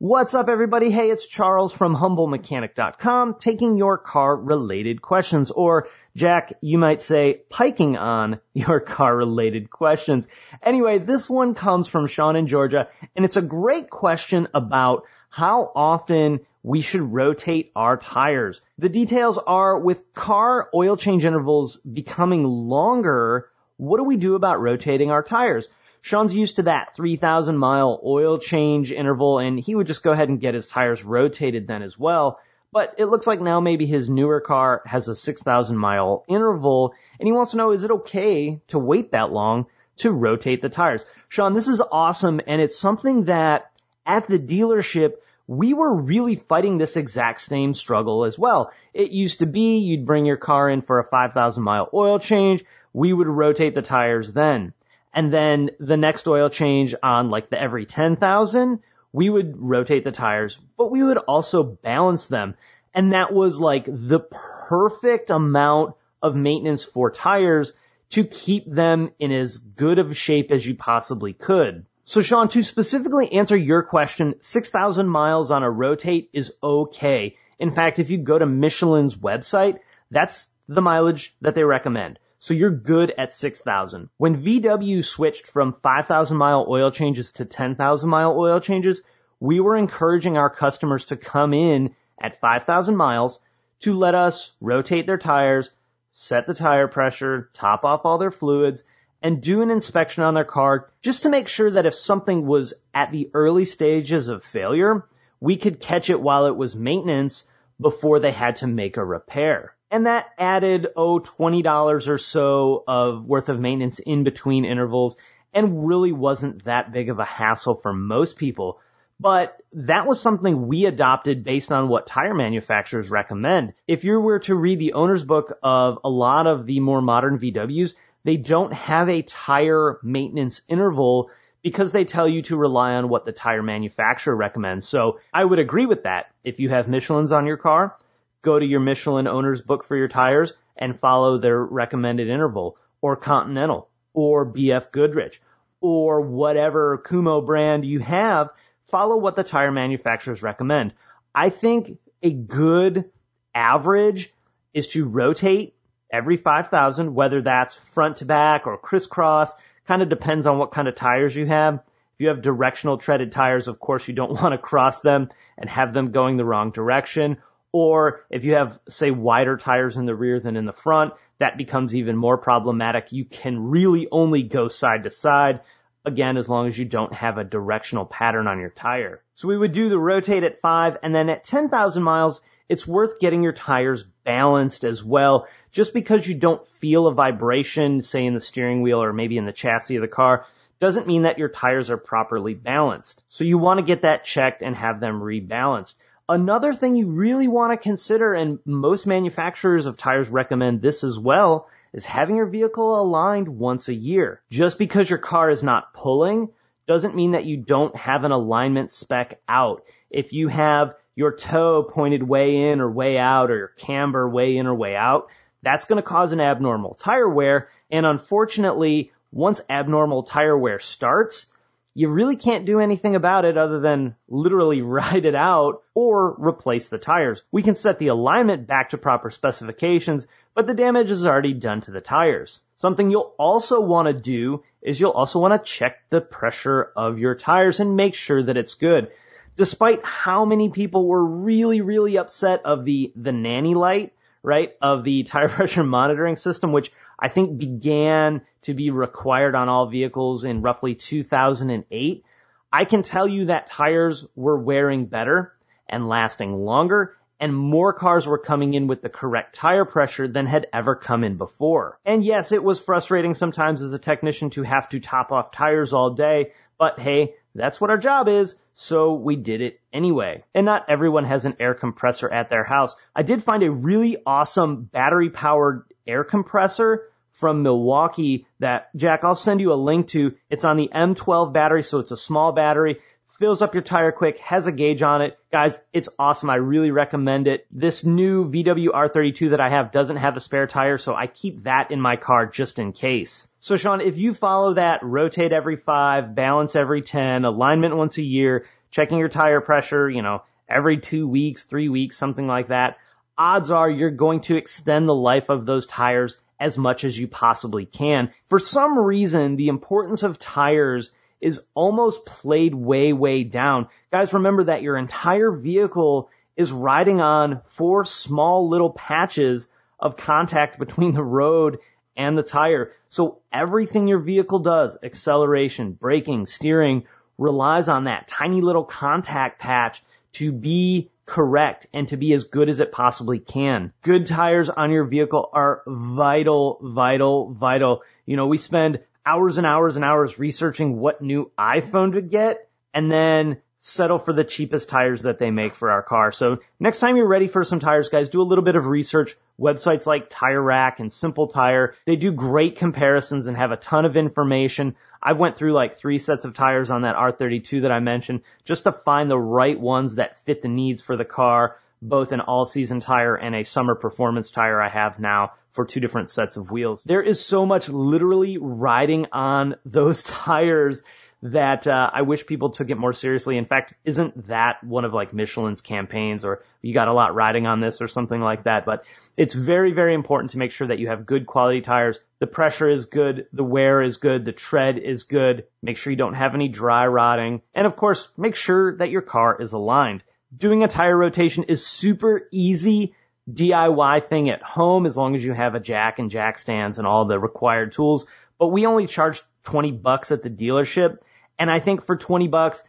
What's up, everybody? Hey, it's Charles from HumbleMechanic.com taking your car related questions, or Jack, you might say, piking on your car related questions. Anyway, this one comes from Sean in Georgia, and it's a great question about how often we should rotate our tires. The details are with car oil change intervals becoming longer, what do we do about rotating our tires? Sean's used to that 3,000 mile oil change interval and he would just go ahead and get his tires rotated then as well. But it looks like now maybe his newer car has a 6,000 mile interval and he wants to know is it okay to wait that long to rotate the tires? Sean, this is awesome and it's something that at the dealership we were really fighting this exact same struggle as well. It used to be you'd bring your car in for a 5,000 mile oil change. We would rotate the tires then. And then the next oil change on like the every 10,000, we would rotate the tires, but we would also balance them. And that was like the perfect amount of maintenance for tires to keep them in as good of shape as you possibly could. So Sean, to specifically answer your question, 6,000 miles on a rotate is okay. In fact, if you go to Michelin's website, that's the mileage that they recommend. So you're good at 6,000. When VW switched from 5,000 mile oil changes to 10,000 mile oil changes, we were encouraging our customers to come in at 5,000 miles to let us rotate their tires, set the tire pressure, top off all their fluids, and do an inspection on their car just to make sure that if something was at the early stages of failure, we could catch it while it was maintenance before they had to make a repair. And that added, oh, $20 or so of worth of maintenance in between intervals and really wasn't that big of a hassle for most people. But that was something we adopted based on what tire manufacturers recommend. If you were to read the owner's book of a lot of the more modern VWs, they don't have a tire maintenance interval because they tell you to rely on what the tire manufacturer recommends. So I would agree with that. If you have Michelin's on your car, go to your Michelin owner's book for your tires and follow their recommended interval or Continental or BF Goodrich or whatever Kumho brand you have. Follow what the tire manufacturers recommend. I think a good average is to rotate every 5,000, whether that's front to back or crisscross, kind of depends on what kind of tires you have. If you have directional treaded tires, of course, you don't want to cross them and have them going the wrong direction or if you have, say, wider tires in the rear than in the front, that becomes even more problematic. You can really only go side to side. Again, as long as you don't have a directional pattern on your tire. So we would do the rotate at five and then at 10,000 miles, it's worth getting your tires balanced as well. Just because you don't feel a vibration, say in the steering wheel or maybe in the chassis of the car, doesn't mean that your tires are properly balanced. So you want to get that checked and have them rebalanced. Another thing you really want to consider, and most manufacturers of tires recommend this as well, is having your vehicle aligned once a year. Just because your car is not pulling doesn't mean that you don't have an alignment spec out. If you have your toe pointed way in or way out or your camber way in or way out, that's going to cause an abnormal tire wear. And unfortunately, once abnormal tire wear starts, you really can't do anything about it other than literally ride it out or replace the tires. We can set the alignment back to proper specifications, but the damage is already done to the tires. Something you'll also want to do is you'll also want to check the pressure of your tires and make sure that it's good. Despite how many people were really, really upset of the, the nanny light, right, of the tire pressure monitoring system, which I think began to be required on all vehicles in roughly 2008. I can tell you that tires were wearing better and lasting longer and more cars were coming in with the correct tire pressure than had ever come in before. And yes, it was frustrating sometimes as a technician to have to top off tires all day, but hey, that's what our job is, so we did it anyway. And not everyone has an air compressor at their house. I did find a really awesome battery powered air compressor from Milwaukee that, Jack, I'll send you a link to. It's on the M12 battery, so it's a small battery fills up your tire quick, has a gauge on it. Guys, it's awesome. I really recommend it. This new VW R32 that I have doesn't have a spare tire, so I keep that in my car just in case. So Sean, if you follow that, rotate every five, balance every 10, alignment once a year, checking your tire pressure, you know, every two weeks, three weeks, something like that, odds are you're going to extend the life of those tires as much as you possibly can. For some reason, the importance of tires is almost played way, way down. Guys, remember that your entire vehicle is riding on four small little patches of contact between the road and the tire. So everything your vehicle does, acceleration, braking, steering, relies on that tiny little contact patch to be correct and to be as good as it possibly can. Good tires on your vehicle are vital, vital, vital. You know, we spend hours and hours and hours researching what new iPhone to get and then settle for the cheapest tires that they make for our car. So next time you're ready for some tires, guys, do a little bit of research. Websites like Tire Rack and Simple Tire, they do great comparisons and have a ton of information. I've went through like three sets of tires on that R32 that I mentioned just to find the right ones that fit the needs for the car, both an all season tire and a summer performance tire I have now for two different sets of wheels. There is so much literally riding on those tires that uh, I wish people took it more seriously. In fact, isn't that one of like Michelin's campaigns or you got a lot riding on this or something like that? But it's very, very important to make sure that you have good quality tires. The pressure is good, the wear is good, the tread is good. Make sure you don't have any dry rotting. And of course, make sure that your car is aligned. Doing a tire rotation is super easy DIY thing at home as long as you have a jack and jack stands and all the required tools. But we only charge 20 bucks at the dealership. And I think for 20 bucks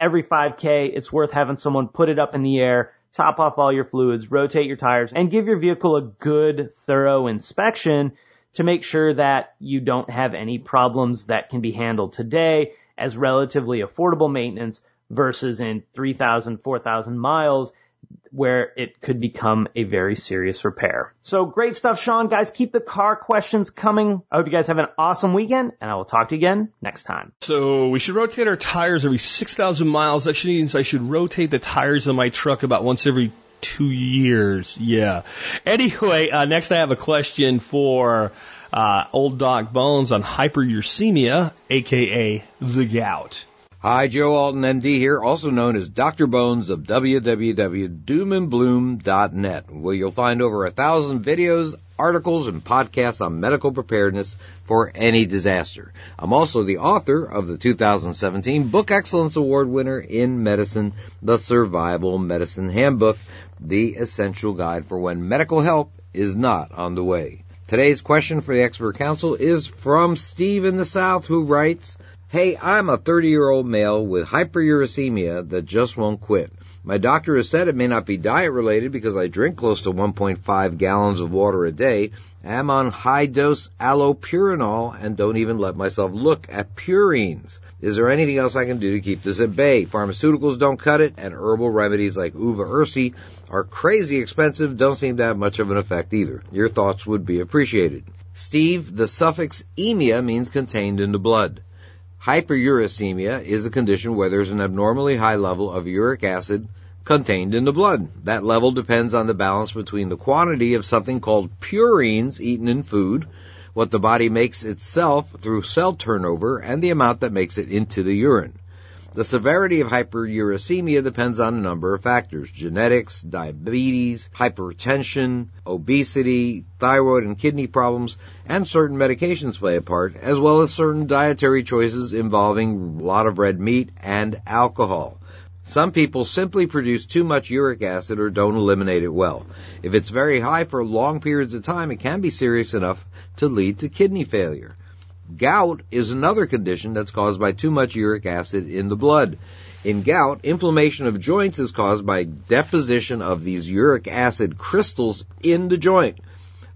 every 5k, it's worth having someone put it up in the air, top off all your fluids, rotate your tires and give your vehicle a good thorough inspection to make sure that you don't have any problems that can be handled today as relatively affordable maintenance versus in 3,000, 4,000 miles where it could become a very serious repair. So great stuff, Sean. Guys, keep the car questions coming. I hope you guys have an awesome weekend and I will talk to you again next time. So we should rotate our tires every 6,000 miles. That means I should rotate the tires on my truck about once every two years. Yeah. Anyway, uh, next I have a question for uh, old Doc Bones on hyperuricemia, aka the gout. Hi, Joe Alton, MD here, also known as Dr. Bones of www.doomandbloom.net, where you'll find over a thousand videos, articles, and podcasts on medical preparedness for any disaster. I'm also the author of the 2017 Book Excellence Award winner in medicine, The Survival Medicine Handbook, the essential guide for when medical help is not on the way. Today's question for the expert council is from Steve in the South who writes, Hey, I'm a 30 year old male with hyperuricemia that just won't quit. My doctor has said it may not be diet related because I drink close to 1.5 gallons of water a day, am on high dose allopurinol, and don't even let myself look at purines. Is there anything else I can do to keep this at bay? Pharmaceuticals don't cut it, and herbal remedies like uva ursi are crazy expensive, don't seem to have much of an effect either. Your thoughts would be appreciated. Steve, the suffix emia means contained in the blood. Hyperuricemia is a condition where there's an abnormally high level of uric acid contained in the blood. That level depends on the balance between the quantity of something called purines eaten in food, what the body makes itself through cell turnover, and the amount that makes it into the urine. The severity of hyperuricemia depends on a number of factors. Genetics, diabetes, hypertension, obesity, thyroid and kidney problems, and certain medications play a part, as well as certain dietary choices involving a lot of red meat and alcohol. Some people simply produce too much uric acid or don't eliminate it well. If it's very high for long periods of time, it can be serious enough to lead to kidney failure. Gout is another condition that's caused by too much uric acid in the blood. In gout, inflammation of joints is caused by deposition of these uric acid crystals in the joint,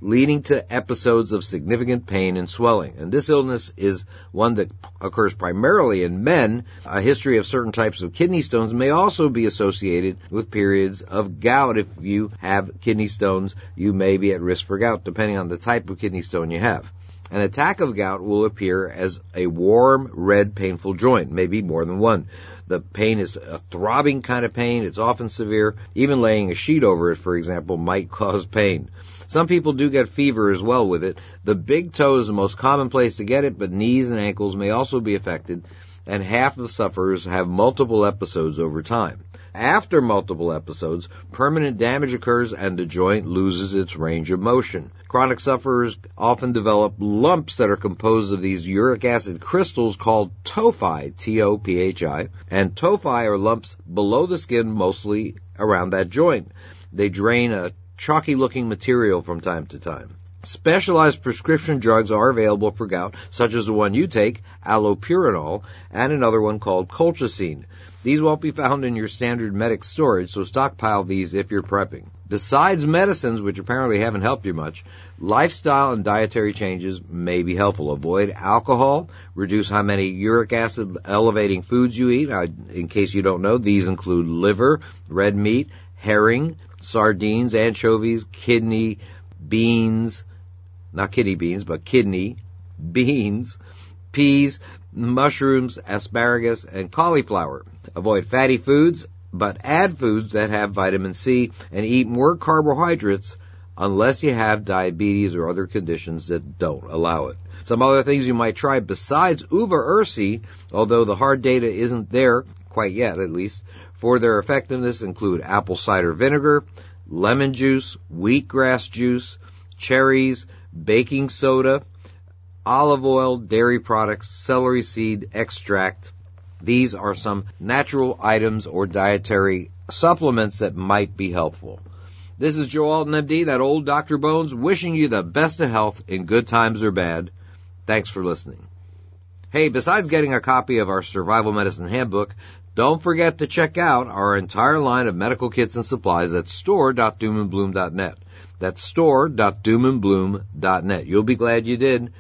leading to episodes of significant pain and swelling. And this illness is one that occurs primarily in men. A history of certain types of kidney stones may also be associated with periods of gout. If you have kidney stones, you may be at risk for gout, depending on the type of kidney stone you have. An attack of gout will appear as a warm, red, painful joint, maybe more than one. The pain is a throbbing kind of pain. It's often severe. Even laying a sheet over it, for example, might cause pain. Some people do get fever as well with it. The big toe is the most common place to get it, but knees and ankles may also be affected, and half of sufferers have multiple episodes over time. After multiple episodes, permanent damage occurs and the joint loses its range of motion. Chronic sufferers often develop lumps that are composed of these uric acid crystals called tophi, T-O-P-H-I, and tophi are lumps below the skin mostly around that joint. They drain a chalky looking material from time to time. Specialized prescription drugs are available for gout, such as the one you take, allopurinol, and another one called colchicine. These won't be found in your standard medic storage, so stockpile these if you're prepping. Besides medicines, which apparently haven't helped you much, lifestyle and dietary changes may be helpful. Avoid alcohol, reduce how many uric acid elevating foods you eat. In case you don't know, these include liver, red meat, herring, sardines, anchovies, kidney, beans, not kidney beans, but kidney, beans, peas, mushrooms, asparagus, and cauliflower. Avoid fatty foods, but add foods that have vitamin C and eat more carbohydrates unless you have diabetes or other conditions that don't allow it. Some other things you might try besides uva ursi, although the hard data isn't there quite yet at least, for their effectiveness include apple cider vinegar, lemon juice, wheatgrass juice, cherries, baking soda, olive oil, dairy products, celery seed extract. These are some natural items or dietary supplements that might be helpful. This is Joe Alton, MD, that old Dr. Bones, wishing you the best of health in good times or bad. Thanks for listening. Hey, besides getting a copy of our survival medicine handbook, don't forget to check out our entire line of medical kits and supplies at store.doomandbloom.net. That's store.doomandbloom.net. You'll be glad you did.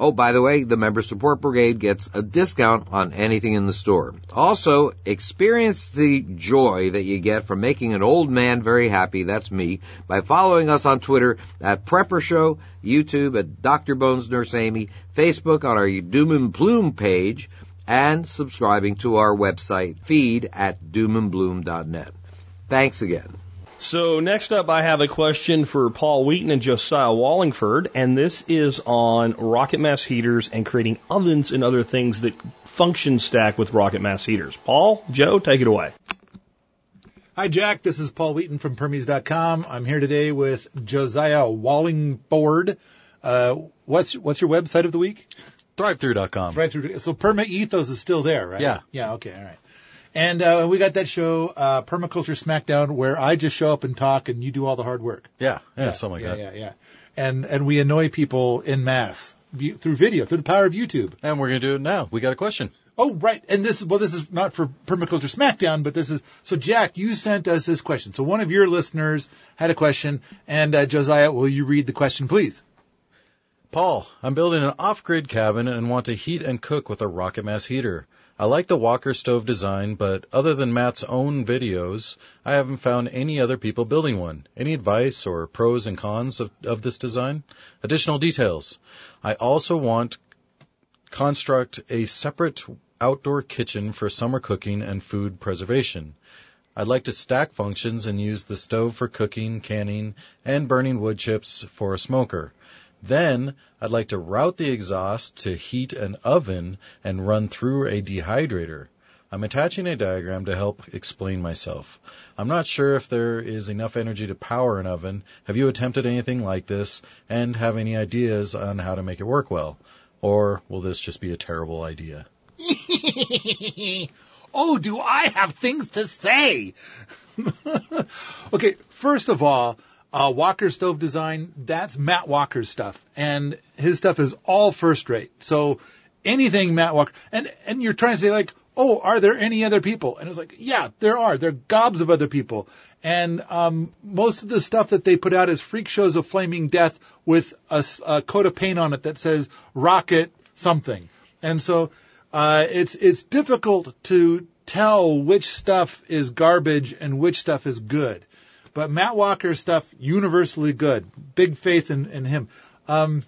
Oh, by the way, the Member Support Brigade gets a discount on anything in the store. Also, experience the joy that you get from making an old man very happy, that's me, by following us on Twitter at Prepper Show, YouTube at Dr. Bones Nurse Amy, Facebook on our Doom and Bloom page, and subscribing to our website feed at doomandbloom.net. Thanks again. So next up, I have a question for Paul Wheaton and Josiah Wallingford, and this is on rocket mass heaters and creating ovens and other things that function stack with rocket mass heaters. Paul, Joe, take it away. Hi, Jack. This is Paul Wheaton from Permies.com. I'm here today with Josiah Wallingford. Uh, what's what's your website of the week? ThriveThrough.com. Right through. So Perma Ethos is still there, right? Yeah. Yeah. Okay. All right. And uh, we got that show, uh, Permaculture Smackdown, where I just show up and talk, and you do all the hard work. Yeah, yeah, something like yeah, that. Yeah, yeah, And and we annoy people in mass through video, through the power of YouTube. And we're gonna do it now. We got a question. Oh, right. And this is, well, this is not for Permaculture Smackdown, but this is, so Jack, you sent us this question. So one of your listeners had a question, and uh, Josiah, will you read the question, please? Paul, I'm building an off-grid cabin and want to heat and cook with a rocket mass heater. I like the Walker stove design, but other than Matt's own videos, I haven't found any other people building one. Any advice or pros and cons of, of this design? Additional details. I also want construct a separate outdoor kitchen for summer cooking and food preservation. I'd like to stack functions and use the stove for cooking, canning, and burning wood chips for a smoker. Then I'd like to route the exhaust to heat an oven and run through a dehydrator. I'm attaching a diagram to help explain myself. I'm not sure if there is enough energy to power an oven. Have you attempted anything like this and have any ideas on how to make it work well? Or will this just be a terrible idea? oh, do I have things to say? okay, first of all, uh, Walker stove design, that's Matt Walker's stuff. And his stuff is all first rate. So anything Matt Walker, and, and you're trying to say like, oh, are there any other people? And it's like, yeah, there are. There are gobs of other people. And, um, most of the stuff that they put out is freak shows of flaming death with a, a coat of paint on it that says rocket something. And so, uh, it's, it's difficult to tell which stuff is garbage and which stuff is good. But Matt Walker's stuff, universally good. Big faith in, in him. Um,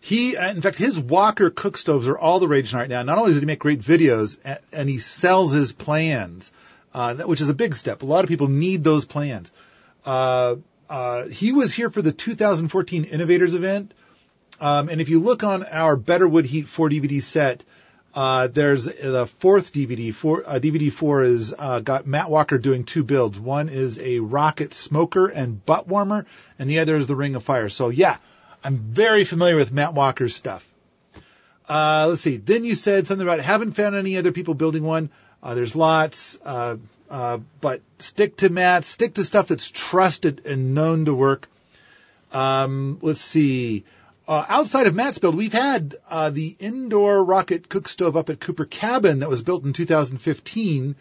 he, in fact, his Walker cook stoves are all the rage right now. Not only does he make great videos, and he sells his plans, uh, which is a big step. A lot of people need those plans. Uh, uh, he was here for the 2014 Innovators event. Um, and if you look on our Better Wood Heat 4 DVD set, uh, there's the fourth DVD. Four, uh, DVD four is uh, got Matt Walker doing two builds. One is a rocket smoker and butt warmer, and the other is the Ring of Fire. So yeah, I'm very familiar with Matt Walker's stuff. Uh, let's see. Then you said something about haven't found any other people building one. Uh, there's lots, uh, uh but stick to Matt. Stick to stuff that's trusted and known to work. Um, let's see. Uh, outside of Matt's build, we've had uh, the indoor rocket cook stove up at Cooper Cabin that was built in 2015,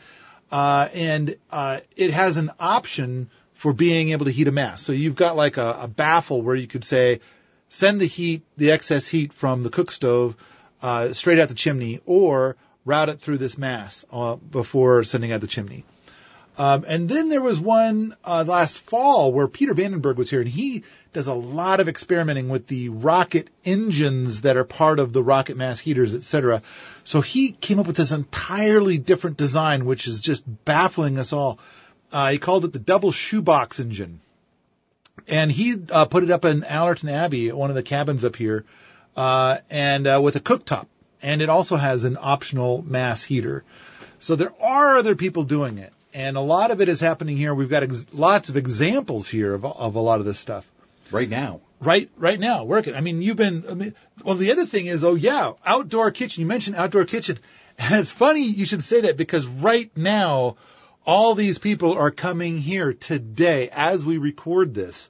uh, and uh, it has an option for being able to heat a mass. So you've got like a, a, baffle where you could say, send the heat, the excess heat from the cook stove uh, straight out the chimney, or route it through this mass uh, before sending out the chimney. Um, and then there was one uh, last fall where Peter van den Berg was here, and he does a lot of experimenting with the rocket engines that are part of the rocket mass heaters, etc. So he came up with this entirely different design, which is just baffling us all. Uh, he called it the double shoebox engine, and he uh, put it up in Allerton Abbey, one of the cabins up here, uh, and uh, with a cooktop, and it also has an optional mass heater. So there are other people doing it and a lot of it is happening here. We've got ex- lots of examples here of, of a lot of this stuff. Right now. Right, right now, working. I mean, you've been, I mean, well, the other thing is, oh yeah, outdoor kitchen. You mentioned outdoor kitchen. And it's funny you should say that because right now, all these people are coming here today as we record this.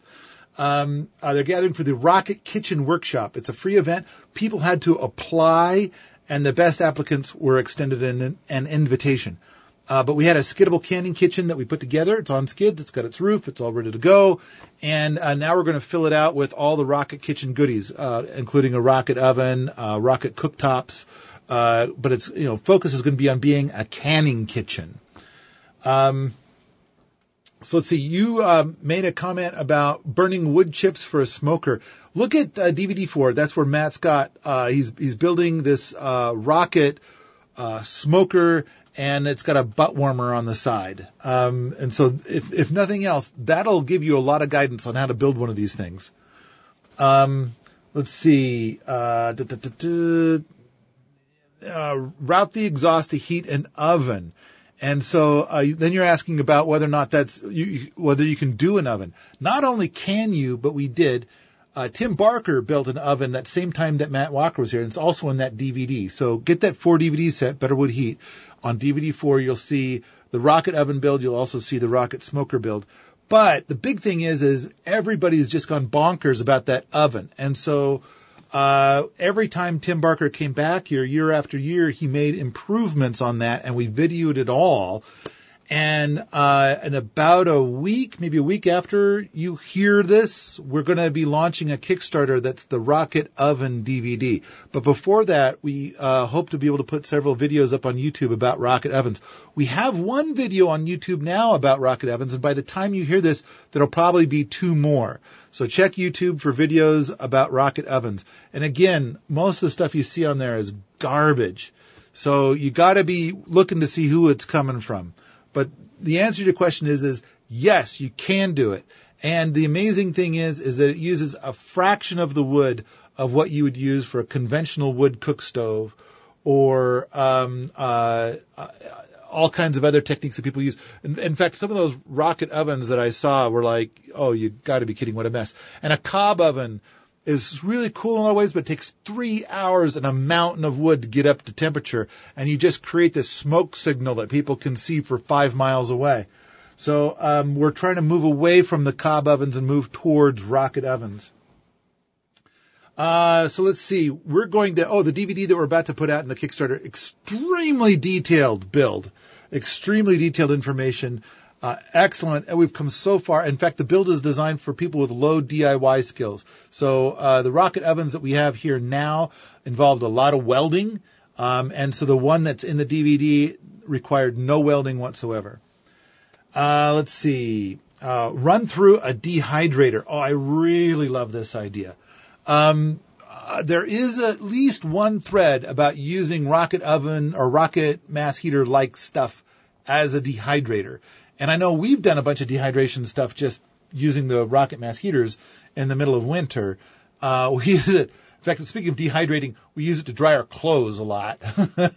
Um, uh, they're gathering for the Rocket Kitchen Workshop. It's a free event. People had to apply and the best applicants were extended an, an invitation. Uh, but we had a skiddable canning kitchen that we put together. It's on skids. It's got its roof. It's all ready to go. And uh, now we're going to fill it out with all the rocket kitchen goodies, uh, including a rocket oven, uh, rocket cooktops. Uh, but its you know focus is going to be on being a canning kitchen. Um, so let's see. You uh, made a comment about burning wood chips for a smoker. Look at DVD four. That's where Matt's got. he's he's building this rocket smoker and it's got a butt warmer on the side. Um, and so if, if nothing else, that'll give you a lot of guidance on how to build one of these things. Um, let's see, uh, uh, route the exhaust to heat an oven. And so uh, then you're asking about whether or not that's you, whether you can do an oven. Not only can you, but we did. Uh, Tim Barker built an oven that same time that Matt Walker was here, and it's also in that DVD. So get that four DVD set, Better Wood Heat. On DVD four, you'll see the rocket oven build. You'll also see the rocket smoker build. But the big thing is, is everybody's just gone bonkers about that oven. And so, uh, every time Tim Barker came back here, year after year, he made improvements on that, and we videoed it all. And uh, in about a week, maybe a week after you hear this, we're going to be launching a Kickstarter that's the Rocket Oven DVD. But before that, we uh, hope to be able to put several videos up on YouTube about rocket ovens. We have one video on YouTube now about rocket ovens, and by the time you hear this, there'll probably be two more. So check YouTube for videos about rocket ovens. And again, most of the stuff you see on there is garbage. So you got to be looking to see who it's coming from. But the answer to your question is, is yes, you can do it. And the amazing thing is, is that it uses a fraction of the wood of what you would use for a conventional wood cook stove or um, uh, all kinds of other techniques that people use. In, in fact, some of those rocket ovens that I saw were like, oh, you got to be kidding! What a mess! And a cob oven is really cool in a lot of ways, but it takes three hours and a mountain of wood to get up to temperature, and you just create this smoke signal that people can see for five miles away. So um, we're trying to move away from the cob ovens and move towards rocket ovens. Uh, so let's see. We're going to, oh, the DVD that we're about to put out in the Kickstarter, extremely detailed build, extremely detailed information, uh, excellent. And we've come so far. In fact, the build is designed for people with low DIY skills. So, uh, the rocket ovens that we have here now involved a lot of welding. Um, and so the one that's in the DVD required no welding whatsoever. Uh, let's see. Uh, run through a dehydrator. Oh, I really love this idea. Um, uh, there is at least one thread about using rocket oven or rocket mass heater like stuff as a dehydrator. And I know we've done a bunch of dehydration stuff just using the rocket mass heaters in the middle of winter. Uh, we use it. In fact, speaking of dehydrating, we use it to dry our clothes a lot.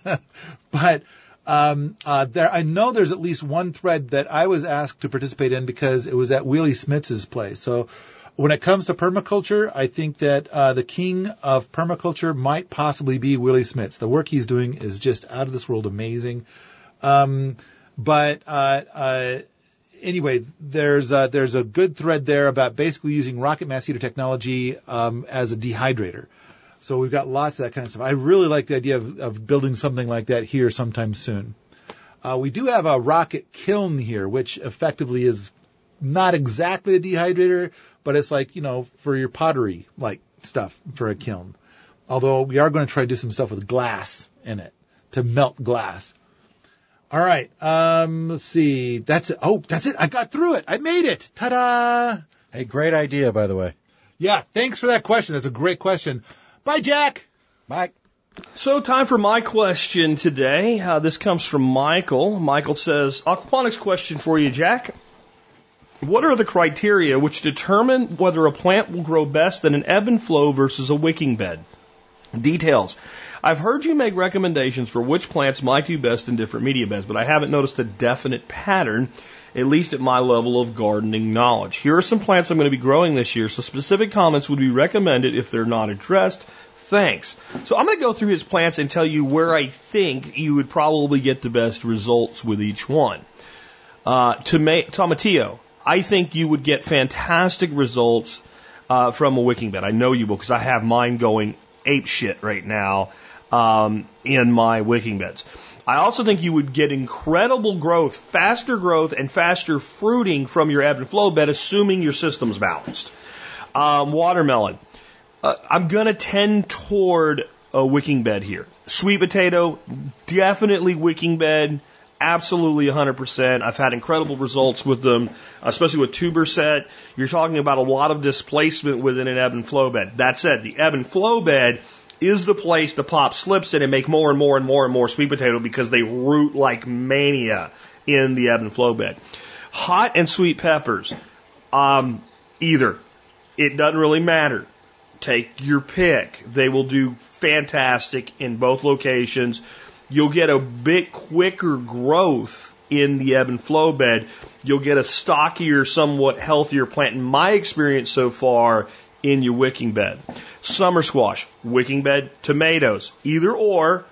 but um, uh, there, I know there's at least one thread that I was asked to participate in because it was at Willie Smith's place. So when it comes to permaculture, I think that uh, the king of permaculture might possibly be Willie Smiths. The work he's doing is just out of this world amazing. Um, but uh, uh, anyway, there's a, there's a good thread there about basically using rocket mass heater technology um, as a dehydrator. So we've got lots of that kind of stuff. I really like the idea of, of building something like that here sometime soon. Uh, we do have a rocket kiln here, which effectively is not exactly a dehydrator, but it's like, you know, for your pottery like stuff for a kiln. Although we are going to try to do some stuff with glass in it to melt glass. All right. Um, let's see. That's it. Oh, that's it. I got through it. I made it. Ta-da! Hey, great idea, by the way. Yeah. Thanks for that question. That's a great question. Bye, Jack. Bye. So, time for my question today. Uh, this comes from Michael. Michael says, Aquaponics question for you, Jack. What are the criteria which determine whether a plant will grow best in an ebb and flow versus a wicking bed? Details. I've heard you make recommendations for which plants might do best in different media beds, but I haven't noticed a definite pattern, at least at my level of gardening knowledge. Here are some plants I'm going to be growing this year, so specific comments would be recommended if they're not addressed. Thanks. So I'm going to go through his plants and tell you where I think you would probably get the best results with each one. Uh, toma- tomatillo. I think you would get fantastic results uh, from a wicking bed. I know you will because I have mine going ape shit right now um, in my wicking beds. I also think you would get incredible growth, faster growth, and faster fruiting from your ebb and flow bed, assuming your system's balanced. Um, watermelon. Uh, I'm going to tend toward a wicking bed here. Sweet potato, definitely wicking bed. Absolutely 100%. I've had incredible results with them, especially with tuber set. You're talking about a lot of displacement within an ebb and flow bed. That said, the ebb and flow bed is the place to pop slips in and make more and more and more and more sweet potato because they root like mania in the ebb and flow bed. Hot and sweet peppers, um, either. It doesn't really matter. Take your pick. They will do fantastic in both locations. You'll get a bit quicker growth in the ebb and flow bed. You'll get a stockier, somewhat healthier plant. In my experience so far, in your wicking bed. Summer squash, wicking bed, tomatoes, either or,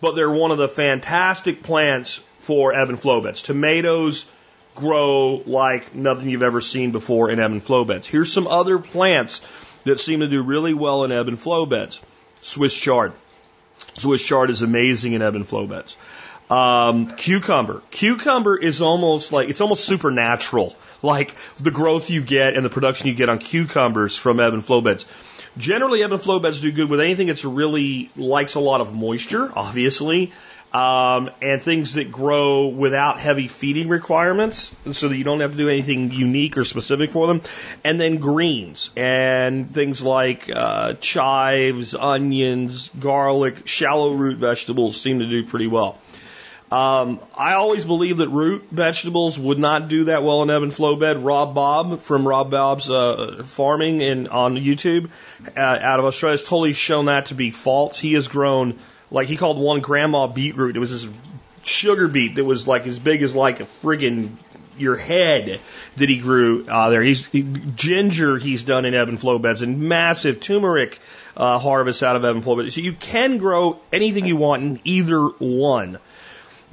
but they're one of the fantastic plants for ebb and flow beds. Tomatoes grow like nothing you've ever seen before in ebb and flow beds. Here's some other plants that seem to do really well in ebb and flow beds. Swiss chard. Swiss chard is amazing in ebb and flow beds. Um, cucumber. Cucumber is almost like, it's almost supernatural. Like the growth you get and the production you get on cucumbers from ebb and flow beds. Generally, ebb and flow beds do good with anything that's really likes a lot of moisture, obviously, um, and things that grow without heavy feeding requirements, so that you don't have to do anything unique or specific for them. And then greens and things like uh, chives, onions, garlic, shallow root vegetables seem to do pretty well. Um, I always believe that root vegetables would not do that well in ebb and flow bed. Rob Bob from Rob Bob's uh, farming in on YouTube uh, out of Australia has totally shown that to be false. He has grown like he called one grandma beetroot. It was this sugar beet that was like as big as like a friggin' your head that he grew uh, there. He's he, ginger he's done in ebb and flow beds and massive turmeric uh, harvests out of ebb and flow beds. So you can grow anything you want in either one.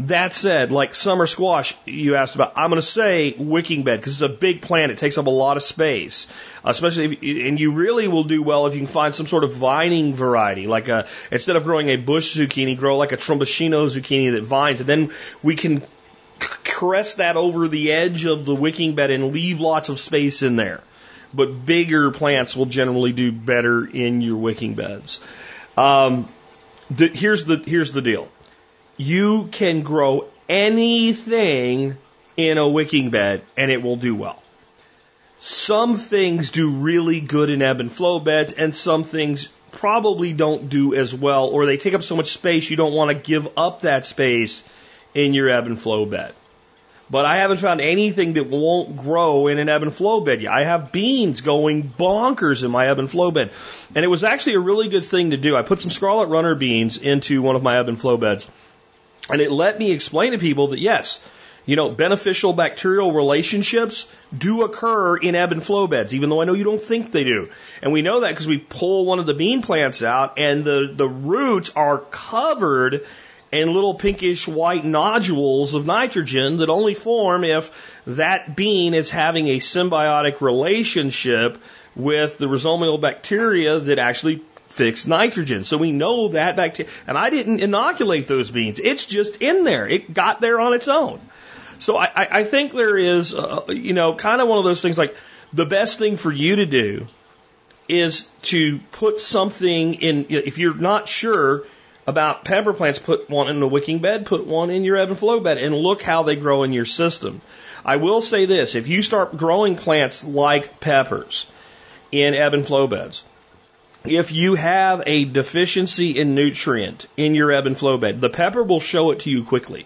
That said, like summer squash you asked about, I'm going to say wicking bed because it's a big plant. It takes up a lot of space, especially if, and you really will do well if you can find some sort of vining variety. Like a, instead of growing a bush zucchini, grow like a tromboncino zucchini that vines, and then we can caress that over the edge of the wicking bed and leave lots of space in there. But bigger plants will generally do better in your wicking beds. Um, the, here's the here's the deal you can grow anything in a wicking bed and it will do well. Some things do really good in ebb and flow beds and some things probably don't do as well or they take up so much space you don't want to give up that space in your ebb and flow bed. But I haven't found anything that won't grow in an ebb and flow bed yet. I have beans going bonkers in my ebb and flow bed. And it was actually a really good thing to do. I put some scarlet runner beans into one of my ebb and flow beds and it let me explain to people that yes, you know, beneficial bacterial relationships do occur in ebb and flow beds, even though I know you don't think they do. And we know that because we pull one of the bean plants out and the, the roots are covered in little pinkish white nodules of nitrogen that only form if that bean is having a symbiotic relationship with the rhizobial bacteria that actually fixed nitrogen. So we know that bacteria, and I didn't inoculate those beans. It's just in there. It got there on its own. So I, I think there is, uh, you know, kind of one of those things like the best thing for you to do is to put something in, if you're not sure about pepper plants, put one in a wicking bed, put one in your ebb and flow bed, and look how they grow in your system. I will say this, if you start growing plants like peppers in ebb and flow beds, if you have a deficiency in nutrient in your ebb and flow bed, the pepper will show it to you quickly.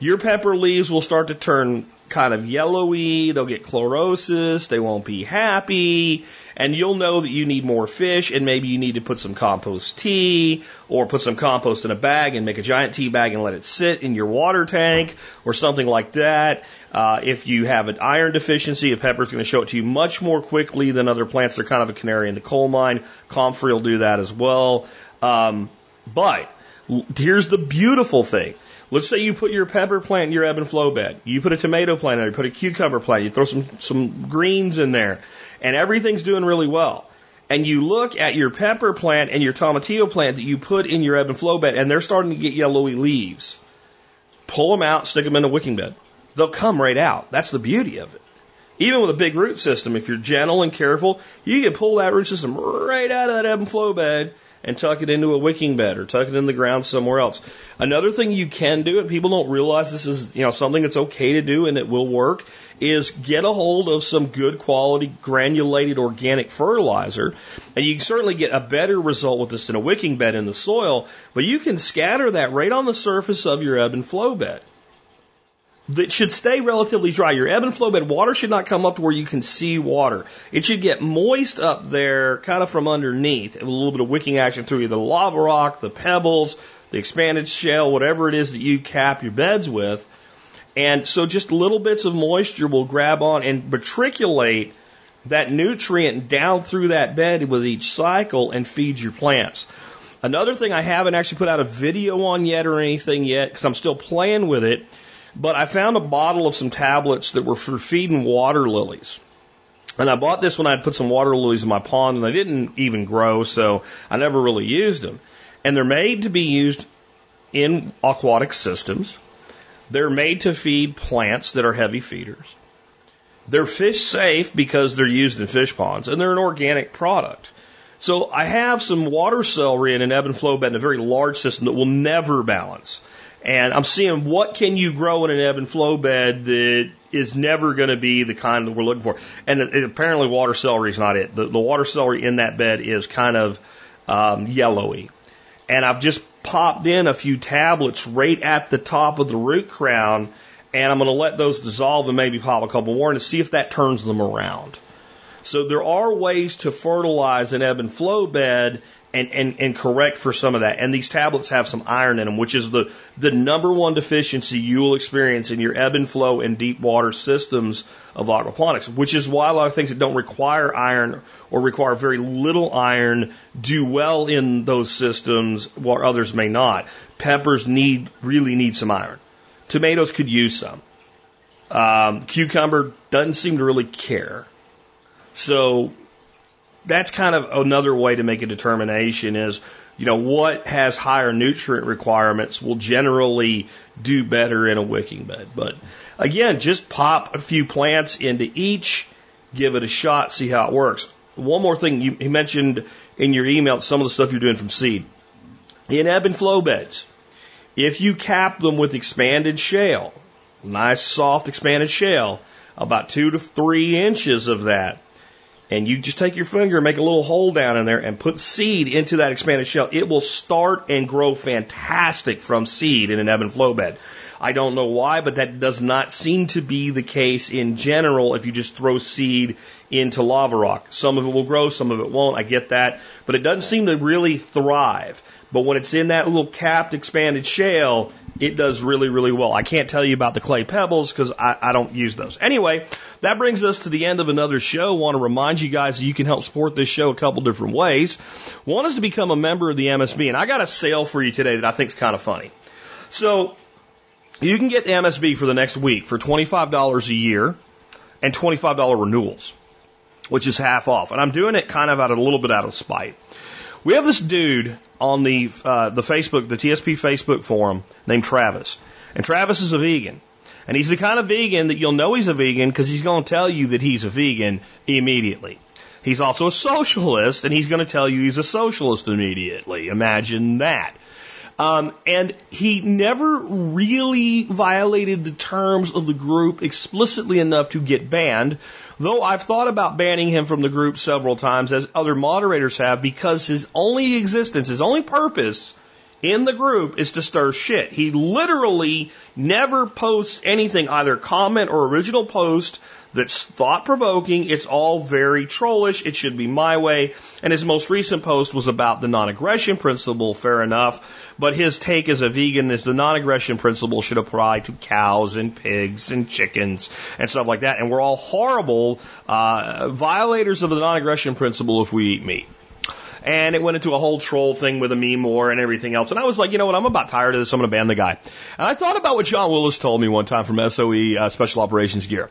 Your pepper leaves will start to turn kind of yellowy, they'll get chlorosis, they won't be happy, and you'll know that you need more fish and maybe you need to put some compost tea or put some compost in a bag and make a giant tea bag and let it sit in your water tank or something like that. Uh, if you have an iron deficiency, a pepper is going to show it to you much more quickly than other plants. They're kind of a canary in the coal mine. Comfrey will do that as well. Um, but here's the beautiful thing. Let's say you put your pepper plant in your ebb and flow bed. You put a tomato plant in there, you put a cucumber plant, you throw some, some greens in there, and everything's doing really well. And you look at your pepper plant and your tomatillo plant that you put in your ebb and flow bed, and they're starting to get yellowy leaves. Pull them out, stick them in a wicking bed they'll come right out. That's the beauty of it. Even with a big root system, if you're gentle and careful, you can pull that root system right out of that ebb and flow bed and tuck it into a wicking bed or tuck it in the ground somewhere else. Another thing you can do, and people don't realize this is, you know, something that's okay to do and it will work, is get a hold of some good quality granulated organic fertilizer. And you can certainly get a better result with this in a wicking bed in the soil, but you can scatter that right on the surface of your ebb and flow bed that should stay relatively dry. Your ebb and flow bed water should not come up to where you can see water. It should get moist up there, kind of from underneath, a little bit of wicking action through either the lava rock, the pebbles, the expanded shale, whatever it is that you cap your beds with. And so just little bits of moisture will grab on and matriculate that nutrient down through that bed with each cycle and feed your plants. Another thing I haven't actually put out a video on yet or anything yet because I'm still playing with it but I found a bottle of some tablets that were for feeding water lilies. And I bought this when I had put some water lilies in my pond and they didn't even grow, so I never really used them. And they're made to be used in aquatic systems. They're made to feed plants that are heavy feeders. They're fish safe because they're used in fish ponds and they're an organic product. So I have some water celery in an ebb and flow bed in a very large system that will never balance. And I'm seeing what can you grow in an ebb and flow bed that is never going to be the kind that we're looking for. And it, it, apparently water celery is not it. The, the water celery in that bed is kind of um, yellowy. And I've just popped in a few tablets right at the top of the root crown, and I'm going to let those dissolve and maybe pop a couple more to see if that turns them around. So there are ways to fertilize an ebb and flow bed and, and, and correct for some of that. And these tablets have some iron in them, which is the, the number one deficiency you will experience in your ebb and flow and deep water systems of aquaponics, which is why a lot of things that don't require iron or require very little iron do well in those systems while others may not. Peppers need, really need some iron. Tomatoes could use some. Um, cucumber doesn't seem to really care. So that's kind of another way to make a determination is, you know, what has higher nutrient requirements will generally do better in a wicking bed. But again, just pop a few plants into each, give it a shot, see how it works. One more thing you, mentioned in your email some of the stuff you're doing from seed. In ebb and flow beds, if you cap them with expanded shale, nice soft expanded shale, about two to three inches of that, and you just take your finger and make a little hole down in there and put seed into that expanded shale, it will start and grow fantastic from seed in an ebb and flow bed. I don't know why, but that does not seem to be the case in general if you just throw seed into lava rock. Some of it will grow, some of it won't. I get that. But it doesn't seem to really thrive. But when it's in that little capped expanded shale, it does really, really well. I can't tell you about the clay pebbles because I, I don't use those. Anyway, that brings us to the end of another show. I want to remind you guys that you can help support this show a couple different ways. One is to become a member of the MSB, and I got a sale for you today that I think is kind of funny. So you can get the MSB for the next week for $25 a year and $25 renewals, which is half off. And I'm doing it kind of out of a little bit out of spite. We have this dude on the uh, the Facebook, the TSP Facebook forum named Travis, and Travis is a vegan, and he's the kind of vegan that you'll know he's a vegan because he's going to tell you that he's a vegan immediately. He's also a socialist, and he's going to tell you he's a socialist immediately. Imagine that. Um, and he never really violated the terms of the group explicitly enough to get banned, though I've thought about banning him from the group several times, as other moderators have, because his only existence, his only purpose in the group is to stir shit. He literally never posts anything, either comment or original post that's thought provoking. It's all very trollish. It should be my way. And his most recent post was about the non aggression principle, fair enough. But his take as a vegan is the non aggression principle should apply to cows and pigs and chickens and stuff like that. And we're all horrible uh, violators of the non aggression principle if we eat meat. And it went into a whole troll thing with a meme war and everything else. And I was like, you know what? I'm about tired of this. I'm going to ban the guy. And I thought about what John Willis told me one time from SOE uh, Special Operations Gear.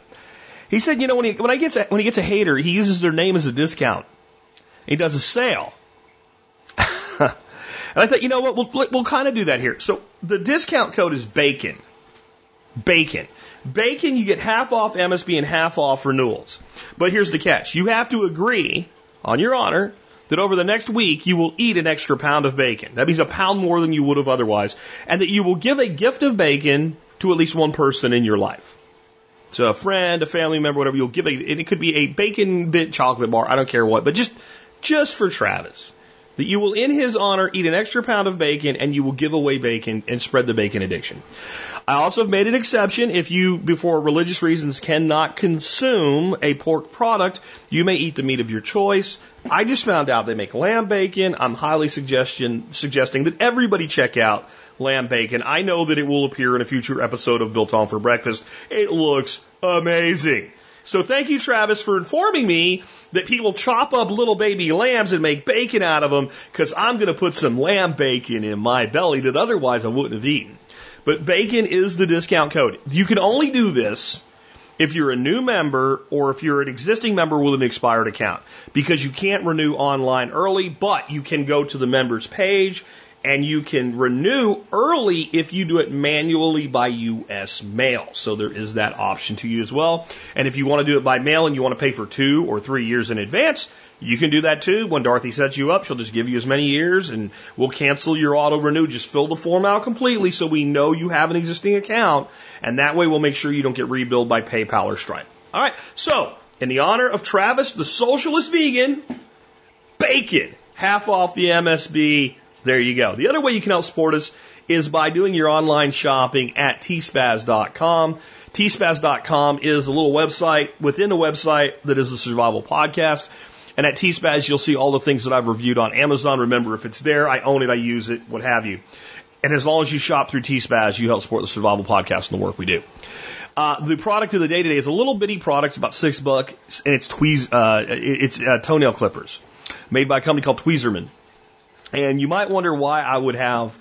He said, you know, when he when I gets a, when he gets a hater, he uses their name as a discount. He does a sale. and I thought, you know what, we'll we'll kind of do that here. So the discount code is bacon. Bacon. Bacon, you get half off MSB and half off renewals. But here's the catch: you have to agree on your honor that over the next week you will eat an extra pound of bacon. That means a pound more than you would have otherwise, and that you will give a gift of bacon to at least one person in your life. So a friend, a family member, whatever, you'll give a, and it could be a bacon bit chocolate bar, I don't care what, but just, just for Travis. That you will, in his honor, eat an extra pound of bacon and you will give away bacon and spread the bacon addiction. I also have made an exception if you, before religious reasons, cannot consume a pork product, you may eat the meat of your choice. I just found out they make lamb bacon. I'm highly suggestion, suggesting that everybody check out lamb bacon. I know that it will appear in a future episode of Biltong for Breakfast. It looks amazing. So thank you, Travis, for informing me that people chop up little baby lambs and make bacon out of them because I'm going to put some lamb bacon in my belly that otherwise I wouldn't have eaten. But bacon is the discount code. You can only do this if you're a new member or if you're an existing member with an expired account because you can't renew online early, but you can go to the members page and you can renew early if you do it manually by US mail. So there is that option to you as well. And if you want to do it by mail and you want to pay for two or three years in advance, you can do that too. When Dorothy sets you up, she'll just give you as many years and we'll cancel your auto renew. Just fill the form out completely so we know you have an existing account. And that way we'll make sure you don't get rebilled by PayPal or Stripe. All right. So in the honor of Travis, the socialist vegan, bacon, half off the MSB. There you go. The other way you can help support us is by doing your online shopping at tspaz.com. tspaz.com is a little website within the website that is the survival podcast. And at tspaz, you'll see all the things that I've reviewed on Amazon. Remember, if it's there, I own it, I use it, what have you. And as long as you shop through T-Spaz, you help support the survival podcast and the work we do. Uh, the product of the day today is a little bitty product, it's about six bucks, and it's tweez, uh, it's uh, toenail clippers, made by a company called Tweezerman. And you might wonder why I would have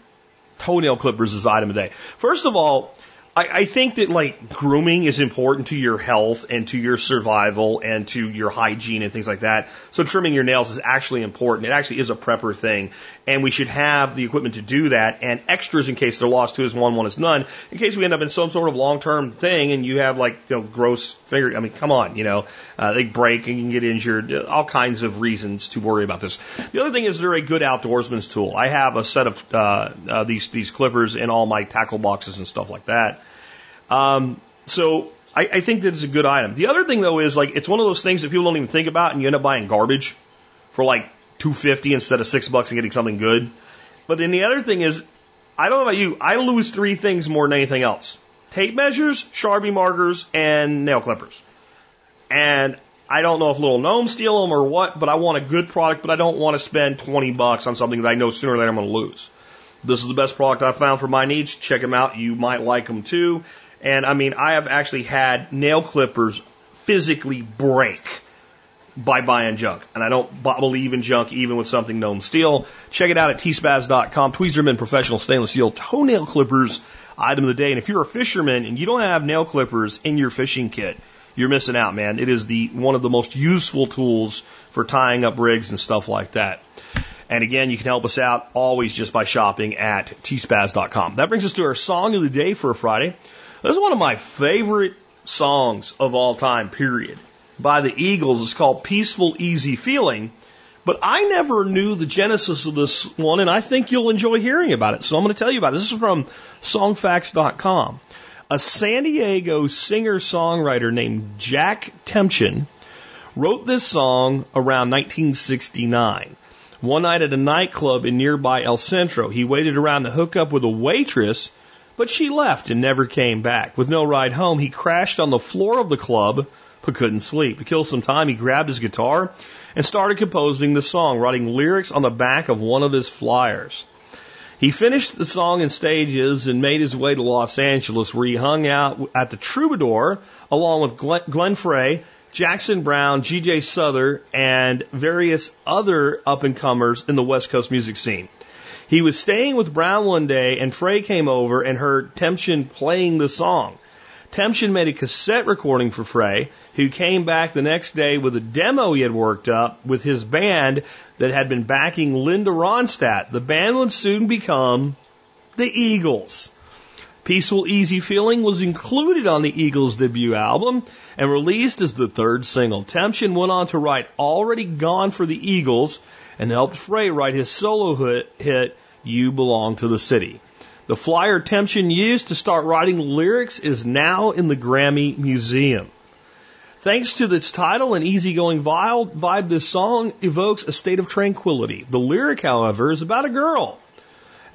toenail clippers as item today. First of all, I, I think that like grooming is important to your health and to your survival and to your hygiene and things like that. So trimming your nails is actually important. It actually is a prepper thing. And we should have the equipment to do that and extras in case they're lost. Two is one, one is none. In case we end up in some sort of long term thing and you have like, you know, gross finger. I mean, come on, you know, uh, they break and you can get injured. All kinds of reasons to worry about this. The other thing is they're a good outdoorsman's tool. I have a set of, uh, uh, these, these clippers in all my tackle boxes and stuff like that. Um, so I, I think that it's a good item. The other thing though is like it's one of those things that people don't even think about, and you end up buying garbage for like two fifty instead of six bucks and getting something good. But then the other thing is, I don't know about you, I lose three things more than anything else: tape measures, Sharpie markers, and nail clippers. And I don't know if little gnomes steal them or what, but I want a good product, but I don't want to spend 20 bucks on something that I know sooner or later I'm going to lose. This is the best product I've found for my needs. Check them out. You might like them too. And I mean, I have actually had nail clippers physically break by buying junk. And I don't believe in junk even with something known steel. Check it out at tspaz.com. Tweezerman Professional Stainless Steel Toenail Clippers item of the day. And if you're a fisherman and you don't have nail clippers in your fishing kit, you're missing out, man. It is the one of the most useful tools for tying up rigs and stuff like that. And again, you can help us out always just by shopping at tspaz.com. That brings us to our song of the day for a Friday. This is one of my favorite songs of all time, period. By the Eagles. It's called Peaceful Easy Feeling. But I never knew the genesis of this one, and I think you'll enjoy hearing about it. So I'm going to tell you about it. This is from songfacts.com. A San Diego singer songwriter named Jack Temchin wrote this song around 1969. One night at a nightclub in nearby El Centro, he waited around to hook up with a waitress, but she left and never came back. With no ride home, he crashed on the floor of the club, but couldn't sleep. To kill some time, he grabbed his guitar and started composing the song, writing lyrics on the back of one of his flyers. He finished the song in stages and made his way to Los Angeles, where he hung out at the Troubadour along with Glenn, Frey, Jackson Browne, G.J. Souther, and various other up and comers in the West Coast music scene. He was staying with Browne one day, and Frey came over and heard Temchin playing the song. Temchin made a cassette recording for Frey, who came back the next day with a demo he had worked up with his band that had been backing Linda Ronstadt. The band would soon become the Eagles. Peaceful Easy Feeling was included on the Eagles' debut album and released as the third single. Temchin went on to write Already Gone for the Eagles and helped Frey write his solo hit, You Belong to the City. The flyer Temchin used to start writing lyrics is now in the Grammy Museum. Thanks to its title and easygoing vibe, this song evokes a state of tranquility. The lyric, however, is about a girl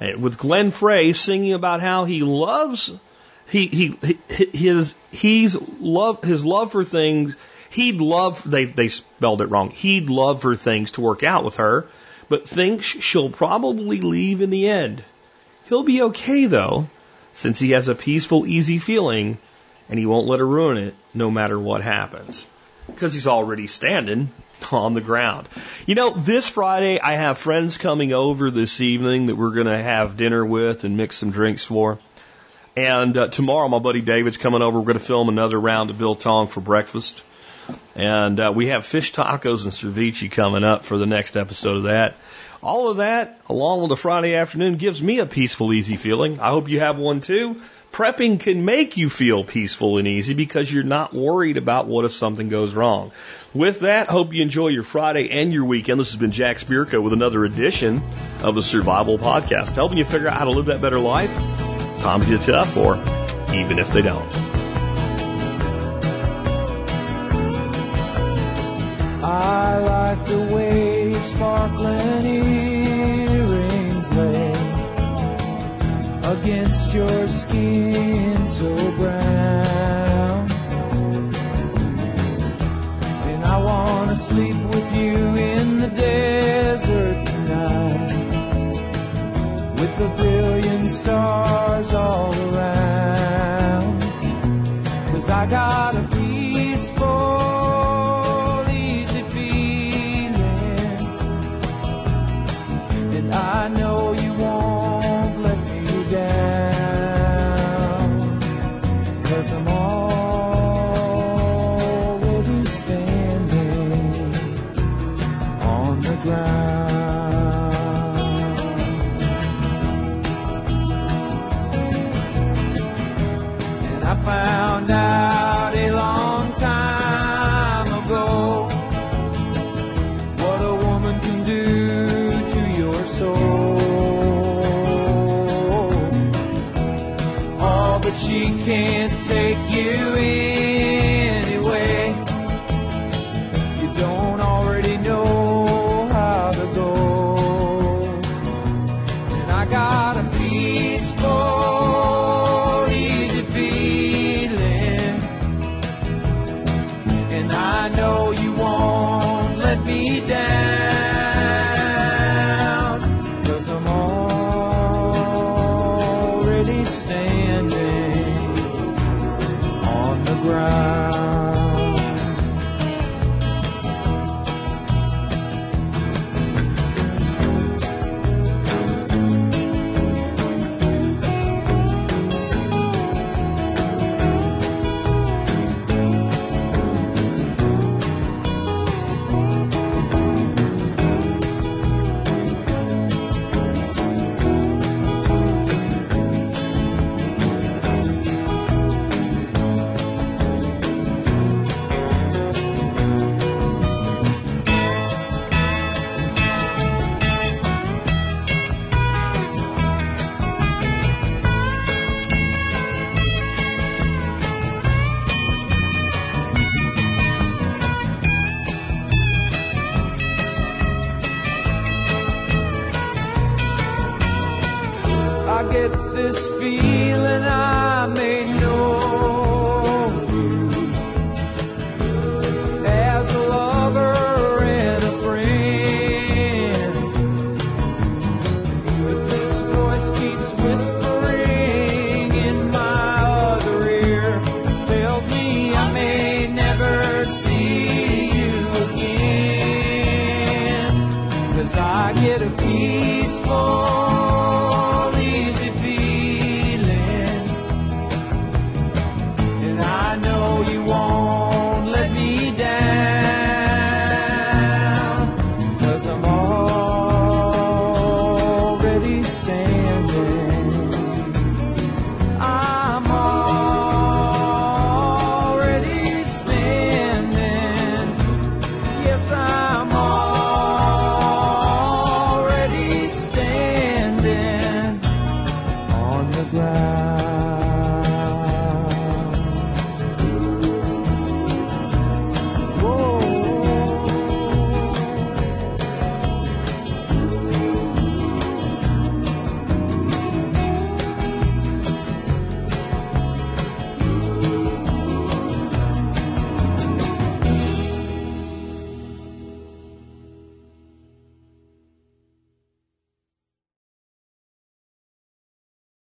eh, with Glenn Frey singing about how he loves he he his he's love his love for things. He'd love they they spelled it wrong. He'd love for things to work out with her but thinks she'll probably leave in the end. He'll be okay though since he has a peaceful easy feeling and he won't let her ruin it no matter what happens because he's already standing on the ground. You know, this Friday I have friends coming over this evening that we're going to have dinner with and mix some drinks for. And uh, tomorrow, my buddy David's coming over. We're going to film another round of biltong for breakfast. And uh, we have fish tacos and ceviche coming up for the next episode of that. All of that, along with a Friday afternoon, gives me a peaceful, easy feeling. I hope you have one too. Prepping can make you feel peaceful and easy because you're not worried about what if something goes wrong. With that, hope you enjoy your Friday and your weekend. This has been Jack Spirko with another edition of the Survival Podcast, helping you figure out how to live that better life. Times get tough, or even if they don't. I like the way sparkling against your skin so brown. And I wanna sleep with you in the desert tonight with a billion stars all around. Cause I got a peaceful, let down.